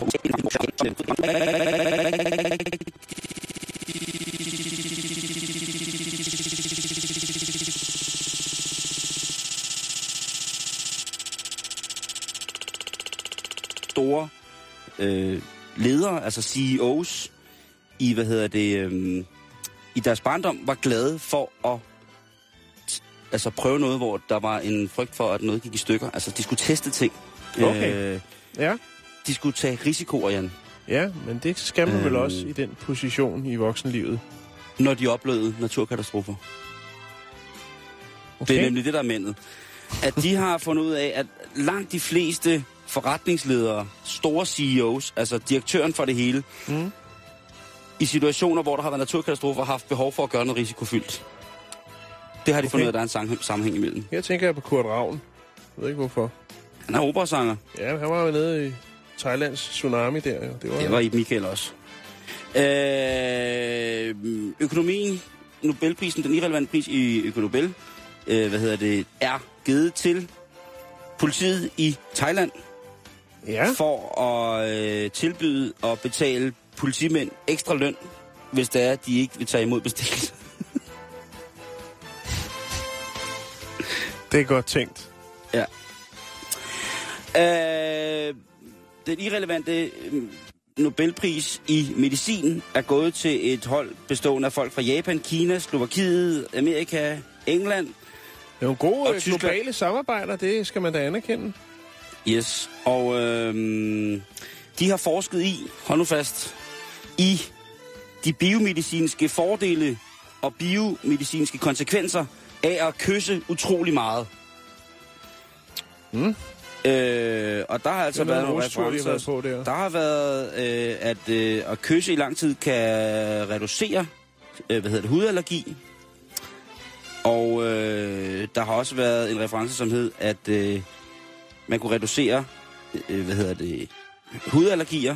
store øh, ledere, altså CEOs, i, hvad hedder det, øhm, i deres barndom, var glade for at altså prøve noget, hvor der var en frygt for, at noget gik i stykker. Altså, de skulle teste ting. Okay. Øh, Ja, de skulle tage risikoer, Jan, ja, men det skal man vel Øhm. også i den position i voksenlivet. når de oplevede naturkatastrofer. Okay. Det er nemlig det, der er mændet. At de har fundet ud af, at langt de fleste forretningsledere, store CEOs, altså direktøren for det hele, Mm. i situationer, hvor der har været naturkatastrofer, har haft behov for at gøre noget risikofyldt. Det har de okay. Fundet ud af, der er en sammenhæng, sammenhæng imellem. Her tænker jeg på Kurt Ravn. Jeg ved ikke hvorfor. Han er operasanger. Ja, han var jo nede i Thailands tsunami der. Jo. Det var, Det var i Michael også. Øh, økonomien, Nobelprisen, den irrelevante pris i Økonobel, øh, hvad hedder det, er givet til politiet i Thailand Ja, for at øh, tilbyde at betale politimænd ekstra løn, hvis det er, at de ikke vil tage imod bestikkelse. Det er godt tænkt. Ja. Øh, den irrelevante øh, Nobelpris i medicin er gået til et hold bestående af folk fra Japan, Kina, Slovakiet, Amerika, England. Det er jo gode Og øh, Tyskland. globale samarbejder, det skal man da anerkende. Yes. Og øh, de har forsket i, hold nu fast, i de biomedicinske fordele og biomedicinske konsekvenser af at kysse utrolig meget. Mm. Øh, og der har altså været nogle referencer. på der. Der har været, øh, at, øh, at kysse i lang tid kan reducere øh, hvad hedder det, hudallergi. Og øh, der har også været en reference, som hed, at øh, man kunne reducere øh, hvad hedder det, hudallergier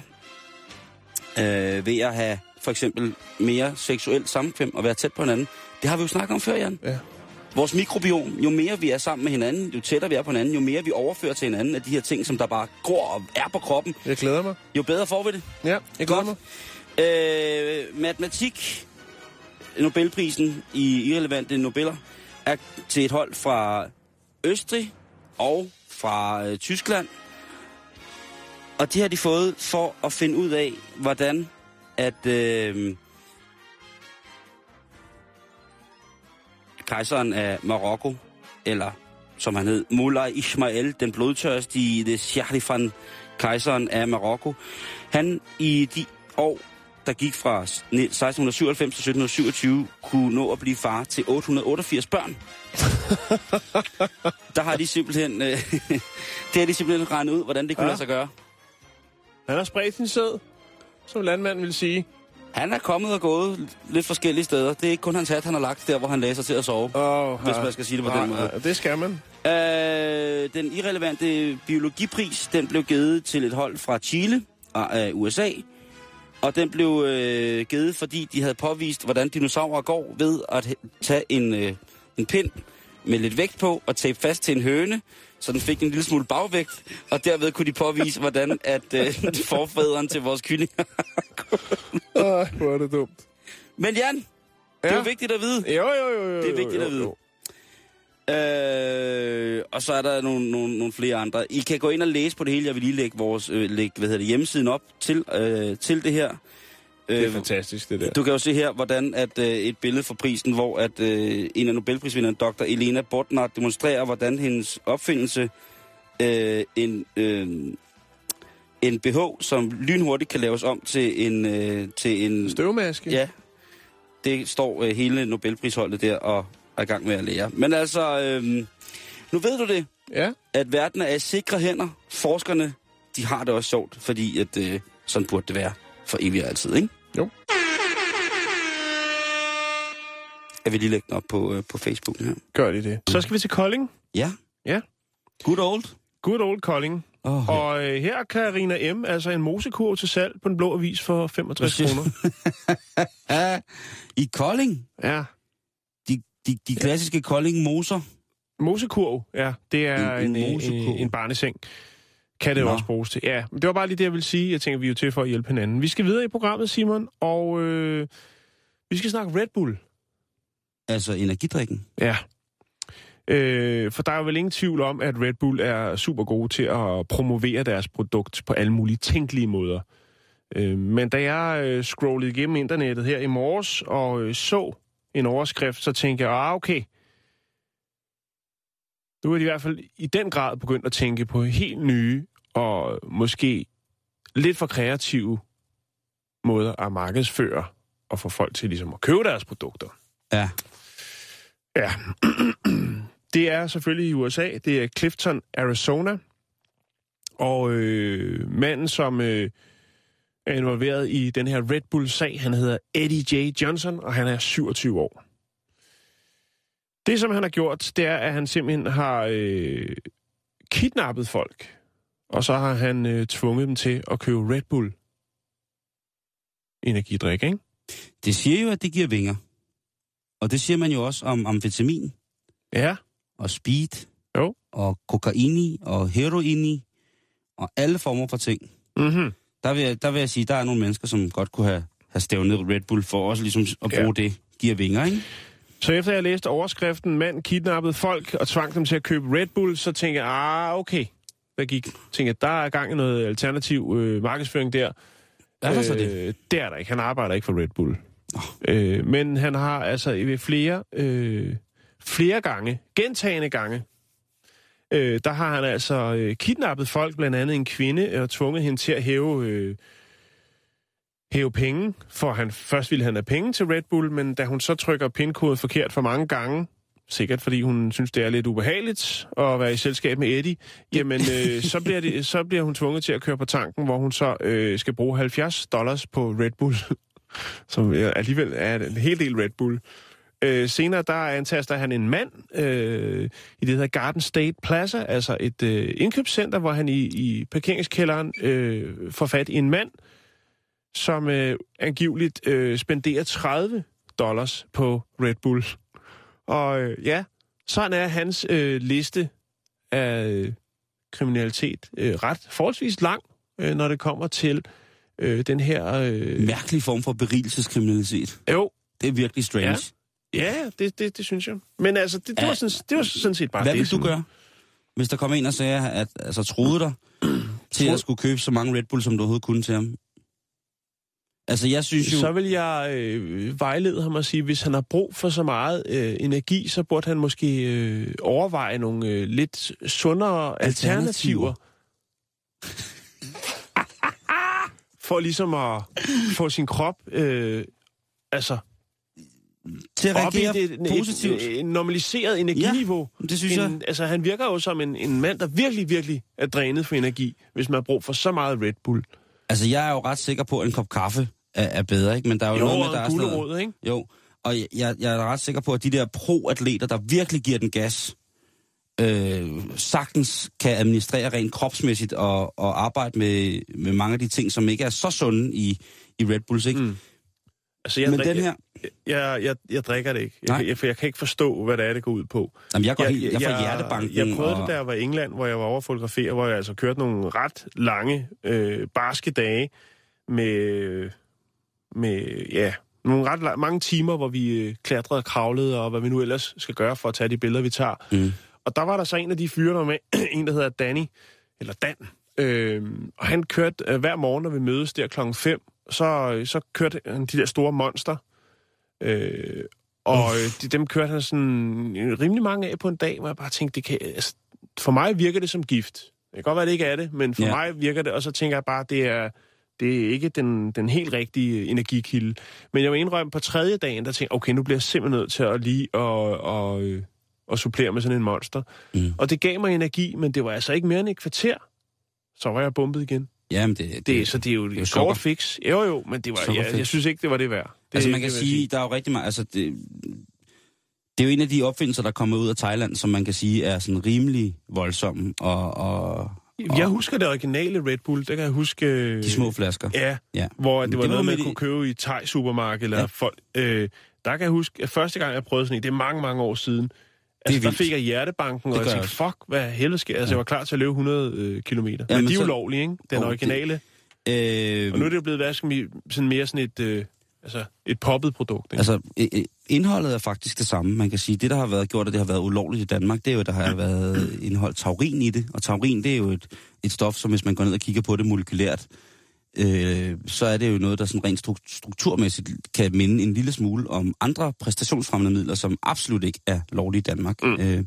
øh, ved at have for eksempel mere seksuelt sammenkvem og være tæt på hinanden. Det har vi jo snakket om før, Jan. Ja. Vores mikrobiom, jo mere vi er sammen med hinanden, jo tættere vi er på hinanden, jo mere vi overfører til hinanden af de her ting, som der bare går og er på kroppen, Jeg glæder mig. jo bedre får vi det. Ja, jeg glæder mig. Godt. Øh, matematik, Nobelprisen i irrelevante Nobeller, er til et hold fra Østrig og fra øh, Tyskland. Og det har de fået for at finde ud af, hvordan at, øh, kejseren af Marokko, eller som han hed, Mullah Ismail, den blodtørstige, det Sharifan, kejseren af Marokko. Han i de år, der gik fra 1697 til 1727, kunne nå at blive far til 888 børn. der har de simpelthen, øh, det har de simpelthen regnet ud, hvordan det kunne ja. lade sig gøre. Han har spredt sin sæd, som landmanden vil sige. Han er kommet og gået lidt forskellige steder. Det er ikke kun hans hat, han har lagt der, hvor han læser til at sove. Oh, Hvis man skal sige det på den måde. Det skal man. Øh, den irrelevante biologipris, den blev givet til et hold fra Chile og af USA. Og den blev øh, givet, fordi de havde påvist, hvordan dinosaurer går ved at tage en, øh, en pind med lidt vægt på og tape fast til en høne, så den fik en lille smule bagvægt, og derved kunne de påvise, hvordan at øh, forfædrene til vores kyllinger. Åh, hvor er det dumt. Men Jan, det er Ja. jo vigtigt at vide. Jo, jo, jo, jo. Det er jo, vigtigt jo, at vide. jo. Øh, og så er der nogle, nogle, nogle flere andre. I kan gå ind og læse på det hele. Jeg vil lige lægge, vores, øh, lægge hvad hedder det, hjemmesiden op til, øh, til det her. Det er Øh, fantastisk, det der. du kan jo se her, hvordan at øh, et billede fra prisen, hvor at øh, en af Nobelprisvinderne, dr. Elena Bodnar, demonstrerer, hvordan hendes opfindelse, øh, en, øh, en BH, som lynhurtigt kan laves om til en... Øh, til en Støvmaske. Ja, det står øh, hele Nobelprisholdet der og er i gang med at lære. Men altså, øh, nu ved du det, ja. at verden er i sikre hænder. Forskerne, de har det også sjovt, fordi at, øh, sådan burde det være for evigt og altid, ikke? Jo. Jeg vil lige lægge den op på, øh, på Facebook her. Gør de det. Så skal vi til Kolding. Ja. Ja. Good old. Good old Kolding. Oh, ja. Og øh, her er Karina M., altså en mosekur til salg på den blå avis for 65 Hvad siger kroner. I Kolding, Ja. de, de, de klassiske Kolding moser. Mosekurv, ja. Det er En- en, en mosekurv. en, en barneseng. Kan det Nå. også bruges til. Ja, men det var bare lige det, jeg ville sige. Jeg tænker, vi er jo til for at hjælpe hinanden. Vi skal videre i programmet, Simon, og øh, vi skal snakke Red Bull. Altså energidrikken. Ja. Øh, for der er jo vel ingen tvivl om, at Red Bull er super gode til at promovere deres produkt på alle mulige tænkelige måder. Øh, men da jeg øh, scrollede igennem internettet her i morges og øh, så en overskrift, så tænkte jeg, ah okay, nu er de i hvert fald i den grad begyndt at tænke på helt nye og måske lidt for kreative måder at markedsføre og få folk til ligesom at købe deres produkter. Ja. Ja. Det er selvfølgelig i USA. Det er Clifton, Arizona. Og øh, manden, som øh, er involveret i den her Red Bull-sag, han hedder Eddie J. Johnson, og han er 27 år. Det, som han har gjort, det er, at han simpelthen har øh, kidnappet folk. Og så har han øh, tvunget dem til at købe Red Bull energidrik, ikke? Det siger jo, at det giver vinger. Og det siger man jo også om amfetamin Ja. og speed Jo. og kokaini og heroini og alle former for ting. Mm-hmm. Der vil, jeg, der vil jeg sige, der er nogle mennesker, som godt kunne have, have stævnet Red Bull for også ligesom at bruge ja. det. Giver vinger, ikke? Så efter jeg læste overskriften, mand kidnappede folk og tvang dem til at købe Red Bull, så tænkte jeg, ah, okay. Der gik, tænkte jeg, der er gang i noget alternativ øh, markedsføring der. Er der så det? Øh, det er der ikke. Han arbejder ikke for Red Bull. Øh, men han har altså ved flere, øh, flere gange, gentagende gange, øh, der har han altså øh, kidnappet folk, blandt andet en kvinde, og tvunget hende til at hæve, øh, hæve penge, for han først ville han have penge til Red Bull, men da hun så trykker pindkodet forkert for mange gange, sikkert fordi hun synes, det er lidt ubehageligt at være i selskab med Eddie, jamen øh, så, bliver det, så bliver hun tvunget til at køre på tanken, hvor hun så øh, skal bruge 70 dollars på Red Bull, som alligevel er en hel del Red Bull. Øh, senere der antaster han en mand øh, i det hedder Garden State Plaza, altså et øh, indkøbscenter, hvor han i, i parkeringskælderen øh, får fat i en mand, som øh, angiveligt øh, spenderer 30 dollars på Red Bull. Og øh, ja, sådan er hans øh, liste af øh, kriminalitet øh, ret forholdsvis lang, øh, når det kommer til øh, den her... Øh, Mærkelig form for berigelseskriminalitet. jo, Det er virkelig strange. Ja. ja, det, det, det synes jeg. Men altså, det, det, Ja. var, sådan, det var sådan set bare Hvad det. vil du gøre, hvis der kom en og sagde, at altså, troede dig til at skulle købe så mange Red Bull, som du overhovedet kunne til ham? Altså, jeg synes jo... Så vil jeg øh, vejlede ham og sige, hvis han har brug for så meget øh, energi, så burde han måske øh, overveje nogle øh, lidt sundere alternativer. for ligesom at få sin krop øh, altså til at op i reagere det, positivt. Et, et normaliseret energiniveau. Ja, det synes en, jeg. Altså, han virker jo som en, en mand, der virkelig, virkelig er drænet for energi, hvis man har brug for så meget Red Bull. Altså, jeg er jo ret sikker på, at en kop kaffe er, er bedre, ikke? Men der er jo, Jo, noget med, der er sådan noget... ikke? Jo, og jeg, jeg, jeg er ret sikker på, at de der pro-atleter, der virkelig giver den gas, øh, sagtens kan administrere rent kropsmæssigt og, og arbejde med, med mange af de ting, som ikke er så sunde i, i Red Bulls, ikke? Mm. Altså, jeg, Men drikker, den her... jeg, jeg, jeg drikker det ikke. Nej. Jeg, jeg, for jeg kan ikke forstå, hvad det er, det går ud på. Jamen, jeg går helt... Jeg får hjertebanken Jeg prøvede og... det, da jeg var i England, hvor jeg var over at fotografere, hvor jeg altså kørte nogle ret lange, øh, barske dage med, med ja, nogle ret mange timer, hvor vi øh, klatrede og kravlede, og hvad vi nu ellers skal gøre for at tage de billeder, vi tager. Mm. Og der var der så en af de fyre, der var med, en der hedder Danny, eller Dan, øh, og han kørte øh, hver morgen, når vi mødes der klokken 5, så, så kørte han de der store monster, øh, og øh, de, dem kørte han sådan øh, rimelig mange af på en dag, hvor jeg bare tænkte, det kan, altså, for mig virker det som gift. Det kan godt være, det ikke er det, men for ja. mig virker det, og så tænker jeg bare, det er, det er ikke den, den helt rigtige energikilde. Men jeg vil indrømme, på tredje dagen, der tænkte okay, nu bliver jeg simpelthen nødt til at lige og, og, øh, og supplere med sådan en monster. Mm. Og det gav mig energi, men det var altså ikke mere end et kvarter. Så var jeg bumpet igen. Jamen, det, Det, så det er jo det er et kort fix. Jo, jo, men det var, jeg, Sukkerfix. jeg synes ikke, det var det værd. Det, Altså man kan det jeg sige, der er jo rigtig meget, altså det, det er jo en af de opfindelser, der kommer ud af Thailand, som man kan sige er sådan rimelig voldsomme, og, og, Jeg husker det originale Red Bull, der kan jeg huske... øh, de små flasker. Ja, Ja. hvor det var Det var noget, man med kunne de- købe i Thai supermarked eller Ja. ja. folk. Øh, der kan jeg huske, at første gang jeg prøvede sådan en, det er mange, mange år siden, altså, der fik jeg hjertebanken, og Det jeg tænkte, fuck, hvad helvede sker? Altså, jeg var klar til at løbe 100 øh, kilometer. Ja, men, men de er så- ulovlige, ikke? Den det- originale. Øh, Og nu er det jo blevet sådan mere sådan et, øh, altså, et poppet produkt. Ikke? Altså, indholdet er faktisk det samme. Man kan sige, det, der har været gjort, at det har været ulovligt i Danmark, det er jo, der har været indholdt taurin i det. Og taurin, det er jo et, et stof, som hvis man går ned og kigger på det molekylært, øh, så er det jo noget, der sådan rent struk- strukturmæssigt kan minde en lille smule om andre præstationsfremmende midler, som absolut ikke er lovlige i Danmark. Mm. Øh,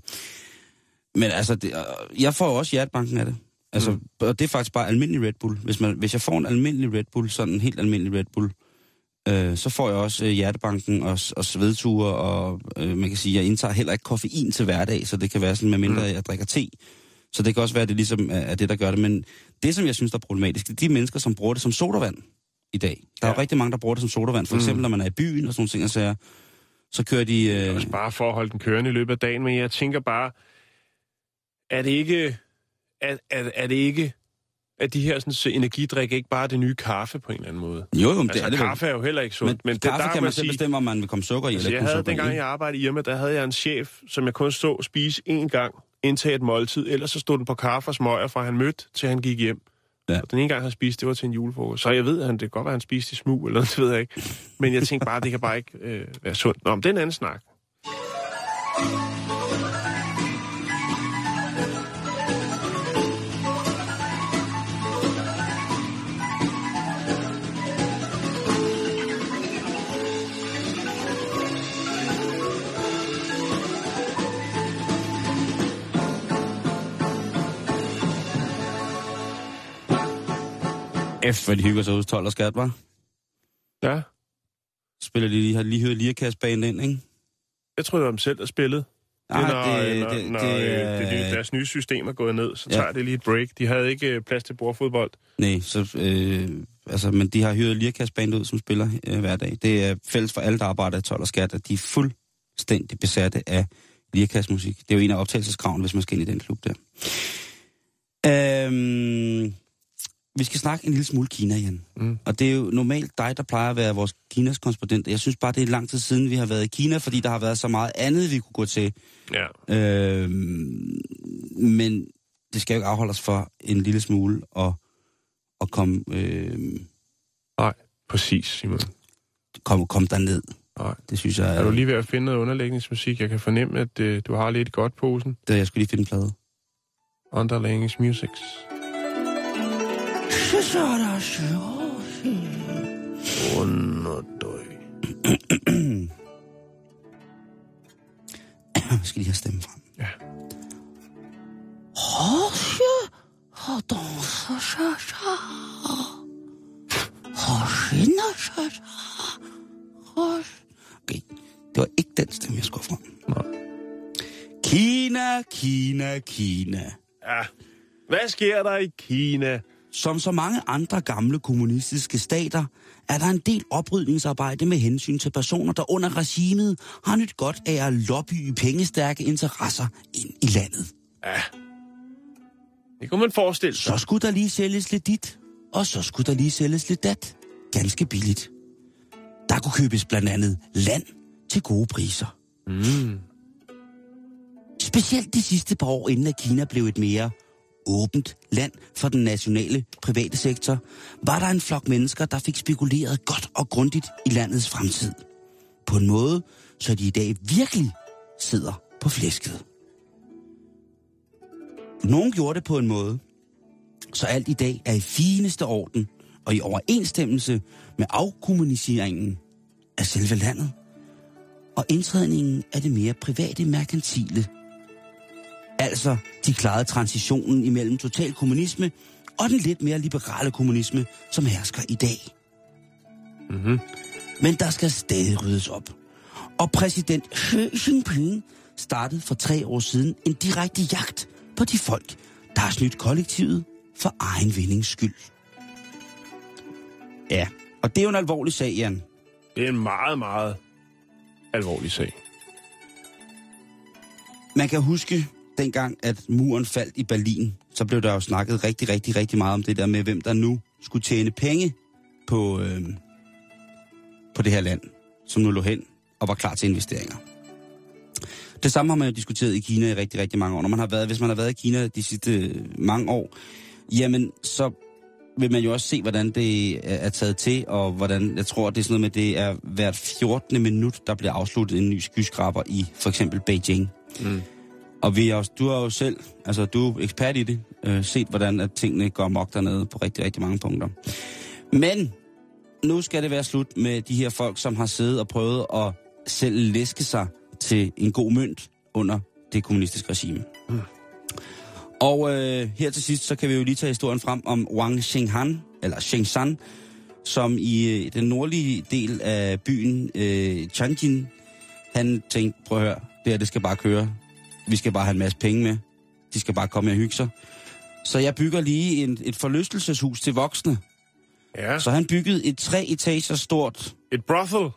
men altså, det, jeg får også hjertebanken af det. Altså, mm. og det er faktisk bare almindelig Red Bull. Hvis, man, hvis jeg får en almindelig Red Bull, sådan en helt almindelig Red Bull, øh, så får jeg også øh, hjertebanken og, og svedture, og øh, man kan sige, jeg indtager heller ikke koffein til hverdag, så det kan være sådan, medmindre mm. jeg drikker te. Så det kan også være, at det ligesom er, er det, der gør det. Men det, som jeg synes, der er problematisk, det er de mennesker, som bruger det som sodavand i dag. Der er jo Ja. rigtig mange, der bruger det som sodavand. For eksempel, når man er i byen og sådan nogle ting, og så, så kører de... Øh, Også bare for at holde den kørende i løbet af dagen, men jeg tænker bare, er det ikke, er, er, er det ikke, at de her sådan, så energidrik ikke bare er det nye kaffe på en eller anden måde? jo, jo, men Altså, det er det kaffe er jo heller ikke sundt. Men, men det, kaffe der kan man selv sige- bestemme, om man vil komme sukker i Altså, eller jeg havde, dengang jeg arbejdede i Irma, der havde jeg en chef, som jeg kun så spise én gang, indtage et måltid, ellers så stod den på kaffe og smøger, fra han mødte, til han gik hjem. Ja. Og den ene gang, han spiste, det var til en julefrokost. Så jeg ved, at han, det kan godt være, at han spiste i smug, eller noget, det ved jeg ikke. Men jeg tænkte bare, det kan bare ikke øh, være sundt. Nå, men det er en anden snak. F, hvad de hygger sig hos 12 og skat, var. Ja, Spiller de, de har lige hørt Lirkas-banen ind, ikke? jeg tror, det var dem selv, der spillede. Det Nej, når, det- når, det- når det er- det, det, deres nye system er gået ned, så Ja. tager det lige et break. De havde ikke øh, plads til bordfodbold. Nej, så, øh, altså, men de har hyret Lirkas-banen ud, som spiller øh, hver dag. Det er fælles for alle, der arbejder i 12 og skat, at de er fuldstændig besatte af Lirkas-musik. Det er jo en af optagelseskravene, hvis man skal ind i den klub der. Øhm, vi skal snakke en lille smule Kina igen. Mm. Og det er jo normalt dig, der plejer at være vores Kinas korrespondent. Jeg synes bare, det er lang tid siden, vi har været i Kina, fordi der har været så meget andet, vi kunne gå til. Ja. Øhm, men det skal jo ikke afholde os for en lille smule at, at komme, øhm, Nej, præcis, Simon. komme, komme derned. Nej. Det synes jeg Er du lige ved at finde noget underlægningsmusik? Jeg kan fornemme, at øh, du har lidt godt posen. Det, jeg skulle lige finde en plade. Underlægningsmusics. そそらしおの døj. Jeg skal lige have stemmen frem. Ja. Horsje har danset sig sig. Horsje sig det var ikke den stemme, Kina, Kina, Kina. Ja. Hvad sker der i Kina? Som så mange andre gamle kommunistiske stater, er der en del oprydningsarbejde med hensyn til personer, der under regimet har nyt godt af at lobbye pengestærke interesser ind i landet. Det kunne man forestille sig. Så skulle der lige sælges lidt dit, og så skulle der lige sælges lidt dat. Ganske billigt. Der kunne købes blandt andet land til gode priser. Mm. Specielt de sidste par år, inden at Kina blev et mere åbent land for den nationale private sektor, var der en flok mennesker, der fik spekuleret godt og grundigt i landets fremtid. På en måde, så de i dag virkelig sidder på flæsket. Nogle gjorde det på en måde, så alt i dag er i fineste orden og i overensstemmelse med afkommuniseringen af selve landet og indtrædningen af det mere private merkantile. Altså, de klarede transitionen imellem total kommunisme og den lidt mere liberale kommunisme, som hersker i dag. Mm-hmm. Men der skal stadig ryddes op. Og præsident Xi Jinping startede for tre år siden en direkte jagt på de folk, der har snydt kollektivet for egen vindings skyld. Ja, og det er jo en alvorlig sag, Jan. Det er en meget, meget alvorlig sag. Man kan huske dengang, at muren faldt i Berlin, så blev der jo snakket rigtig, rigtig, rigtig meget om det der med, hvem der nu skulle tjene penge på, øh, på det her land, som nu lå hen og var klar til investeringer. Det samme har man jo diskuteret i Kina i rigtig, rigtig mange år. Når man har været, hvis man har været i Kina de sidste øh, mange år, jamen så vil man jo også se, hvordan det er- er taget til, og hvordan, jeg tror, det er sådan noget med, det er hvert 14. minut, der bliver afsluttet en ny skyskraber i for eksempel Beijing. Mm. Og vi er også, du er jo selv, altså du er ekspert i det, øh, set hvordan at tingene går mok dernede på rigtig, rigtig mange punkter. Men nu skal det være slut med de her folk, som har siddet og prøvet at selv læske sig til en god mønt under det kommunistiske regime. Mm. Og øh, her til sidst, så kan vi jo lige tage historien frem om Wang Shenghan, eller Shengsan, som i øh, den nordlige del af byen øh, Changjin, han tænkte, prøv at høre, det her, det skal bare køre. Vi skal bare have en masse penge med. De skal bare komme og hygge sig. Så jeg bygger lige en, et forlystelseshus til voksne. Ja. Så han byggede et tre etager stort... Et brothel.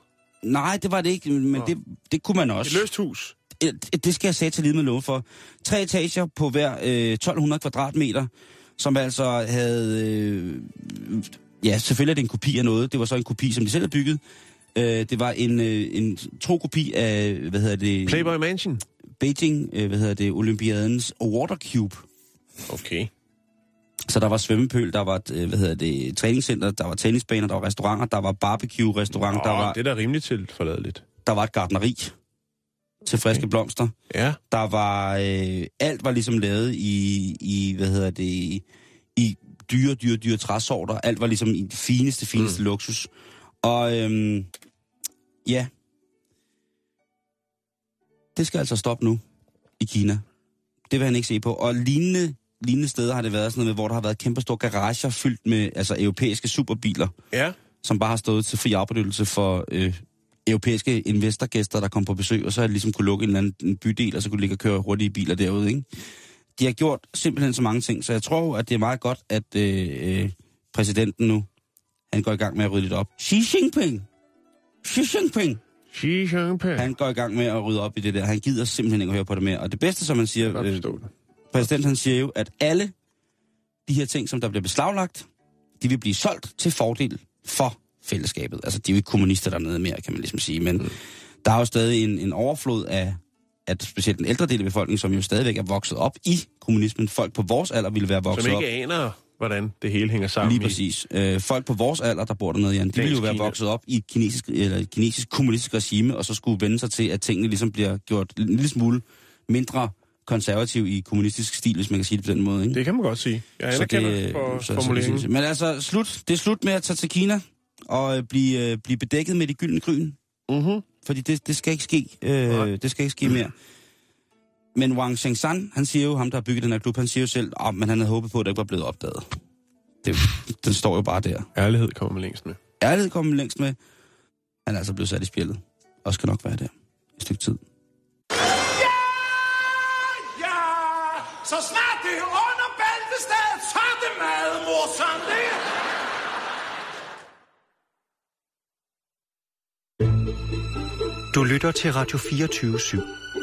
Nej, det var det ikke, men Nå. det, det kunne man også. Et løst hus. Et- Det skal jeg sætte til lige med lov for. Tre etager på hver øh, 1200 kvadratmeter, som altså havde... Øh, ja, selvfølgelig er det en kopi af noget. Det var så en kopi, som de selv havde bygget. Øh, det var en, øh, en tro kopi af, hvad hedder det... Playboy Mansion. Beijing, øh, hvad hedder det, Olympiadens Water Cube. Okay. Så der var svømmepøl, der var, øh, hvad hedder det, træningscenter, der var tennisbaner, der var restauranter, der var barbecue-restaurant, der var, det er da rimelig til forladeligt. der var et gardneri til friske blomster. Ja. Der var, øh, alt var ligesom lavet i, i hvad hedder det, i dyre, dyre, dyre træsorter. Alt var ligesom i det fineste, fineste mm. luksus. Og øhm, ja, det skal altså stoppe nu i Kina. Det vil han ikke se på. Og lignende, lignende steder har det været sådan noget med, hvor der har været kæmpe store garager fyldt med altså, europæiske superbiler, Ja. som bare har stået til fri afbenyttelse for øh, europæiske investorgæster, der kom på besøg, og så har de ligesom kunne lukke en eller anden en bydel, og så kunne de ligge og køre hurtige biler derude, ikke? De har gjort simpelthen så mange ting, så jeg tror, at det er meget godt, at øh, øh, præsidenten nu, han går i gang med at rydde lidt op. Xi Jinping! Xi Jinping! Han går i gang med at rydde op i det der. Han gider simpelthen ikke at høre på det mere. Og det bedste, som man siger, øh, præsidenten han siger jo, at alle de her ting, som der bliver beslaglagt, de vil blive solgt til fordel for fællesskabet. Altså, de er jo ikke kommunister dernede mere, kan man ligesom sige, men mm. der er jo stadig en, en overflod af, at specielt den ældre del af befolkningen, som jo stadigvæk er vokset op i kommunismen, folk på vores alder ville være vokset Som op. ikke aner, hvordan det hele hænger sammen. Lige i- præcis. Øh, folk på vores alder, der bor dernede, Jan, de ville jo være vokset op i et kinesisk, eller et kinesisk kommunistisk regime, og så skulle vende sig til, at tingene ligesom bliver gjort en lille smule mindre konservativ i kommunistisk stil, hvis man kan sige det på den måde. Ikke? Det kan man godt sige. Jeg Så det- for så- så- formuleringen. så- Men altså, slut, det er slut med at tage til Kina og øh, blive, øh, blive bedækket med de gyldne gryn. Mhm. Fordi det, det skal ikke ske. Øh, det skal ikke ske mere. Men Wang Shengsan, han siger jo, ham der har bygget den her klub, han siger jo selv, oh, men han havde håbet på, at det ikke var blevet opdaget. Det, den står jo bare der. Ærlighed kommer man længst med. Ærlighed kommer længst med. Han er altså blevet sat i spjældet. Og skal nok være der. Et stykke tid. Ja, så snart det er under bæltestedet, så er det meget morsomt, ikke? Du lytter til Radio 24 /7.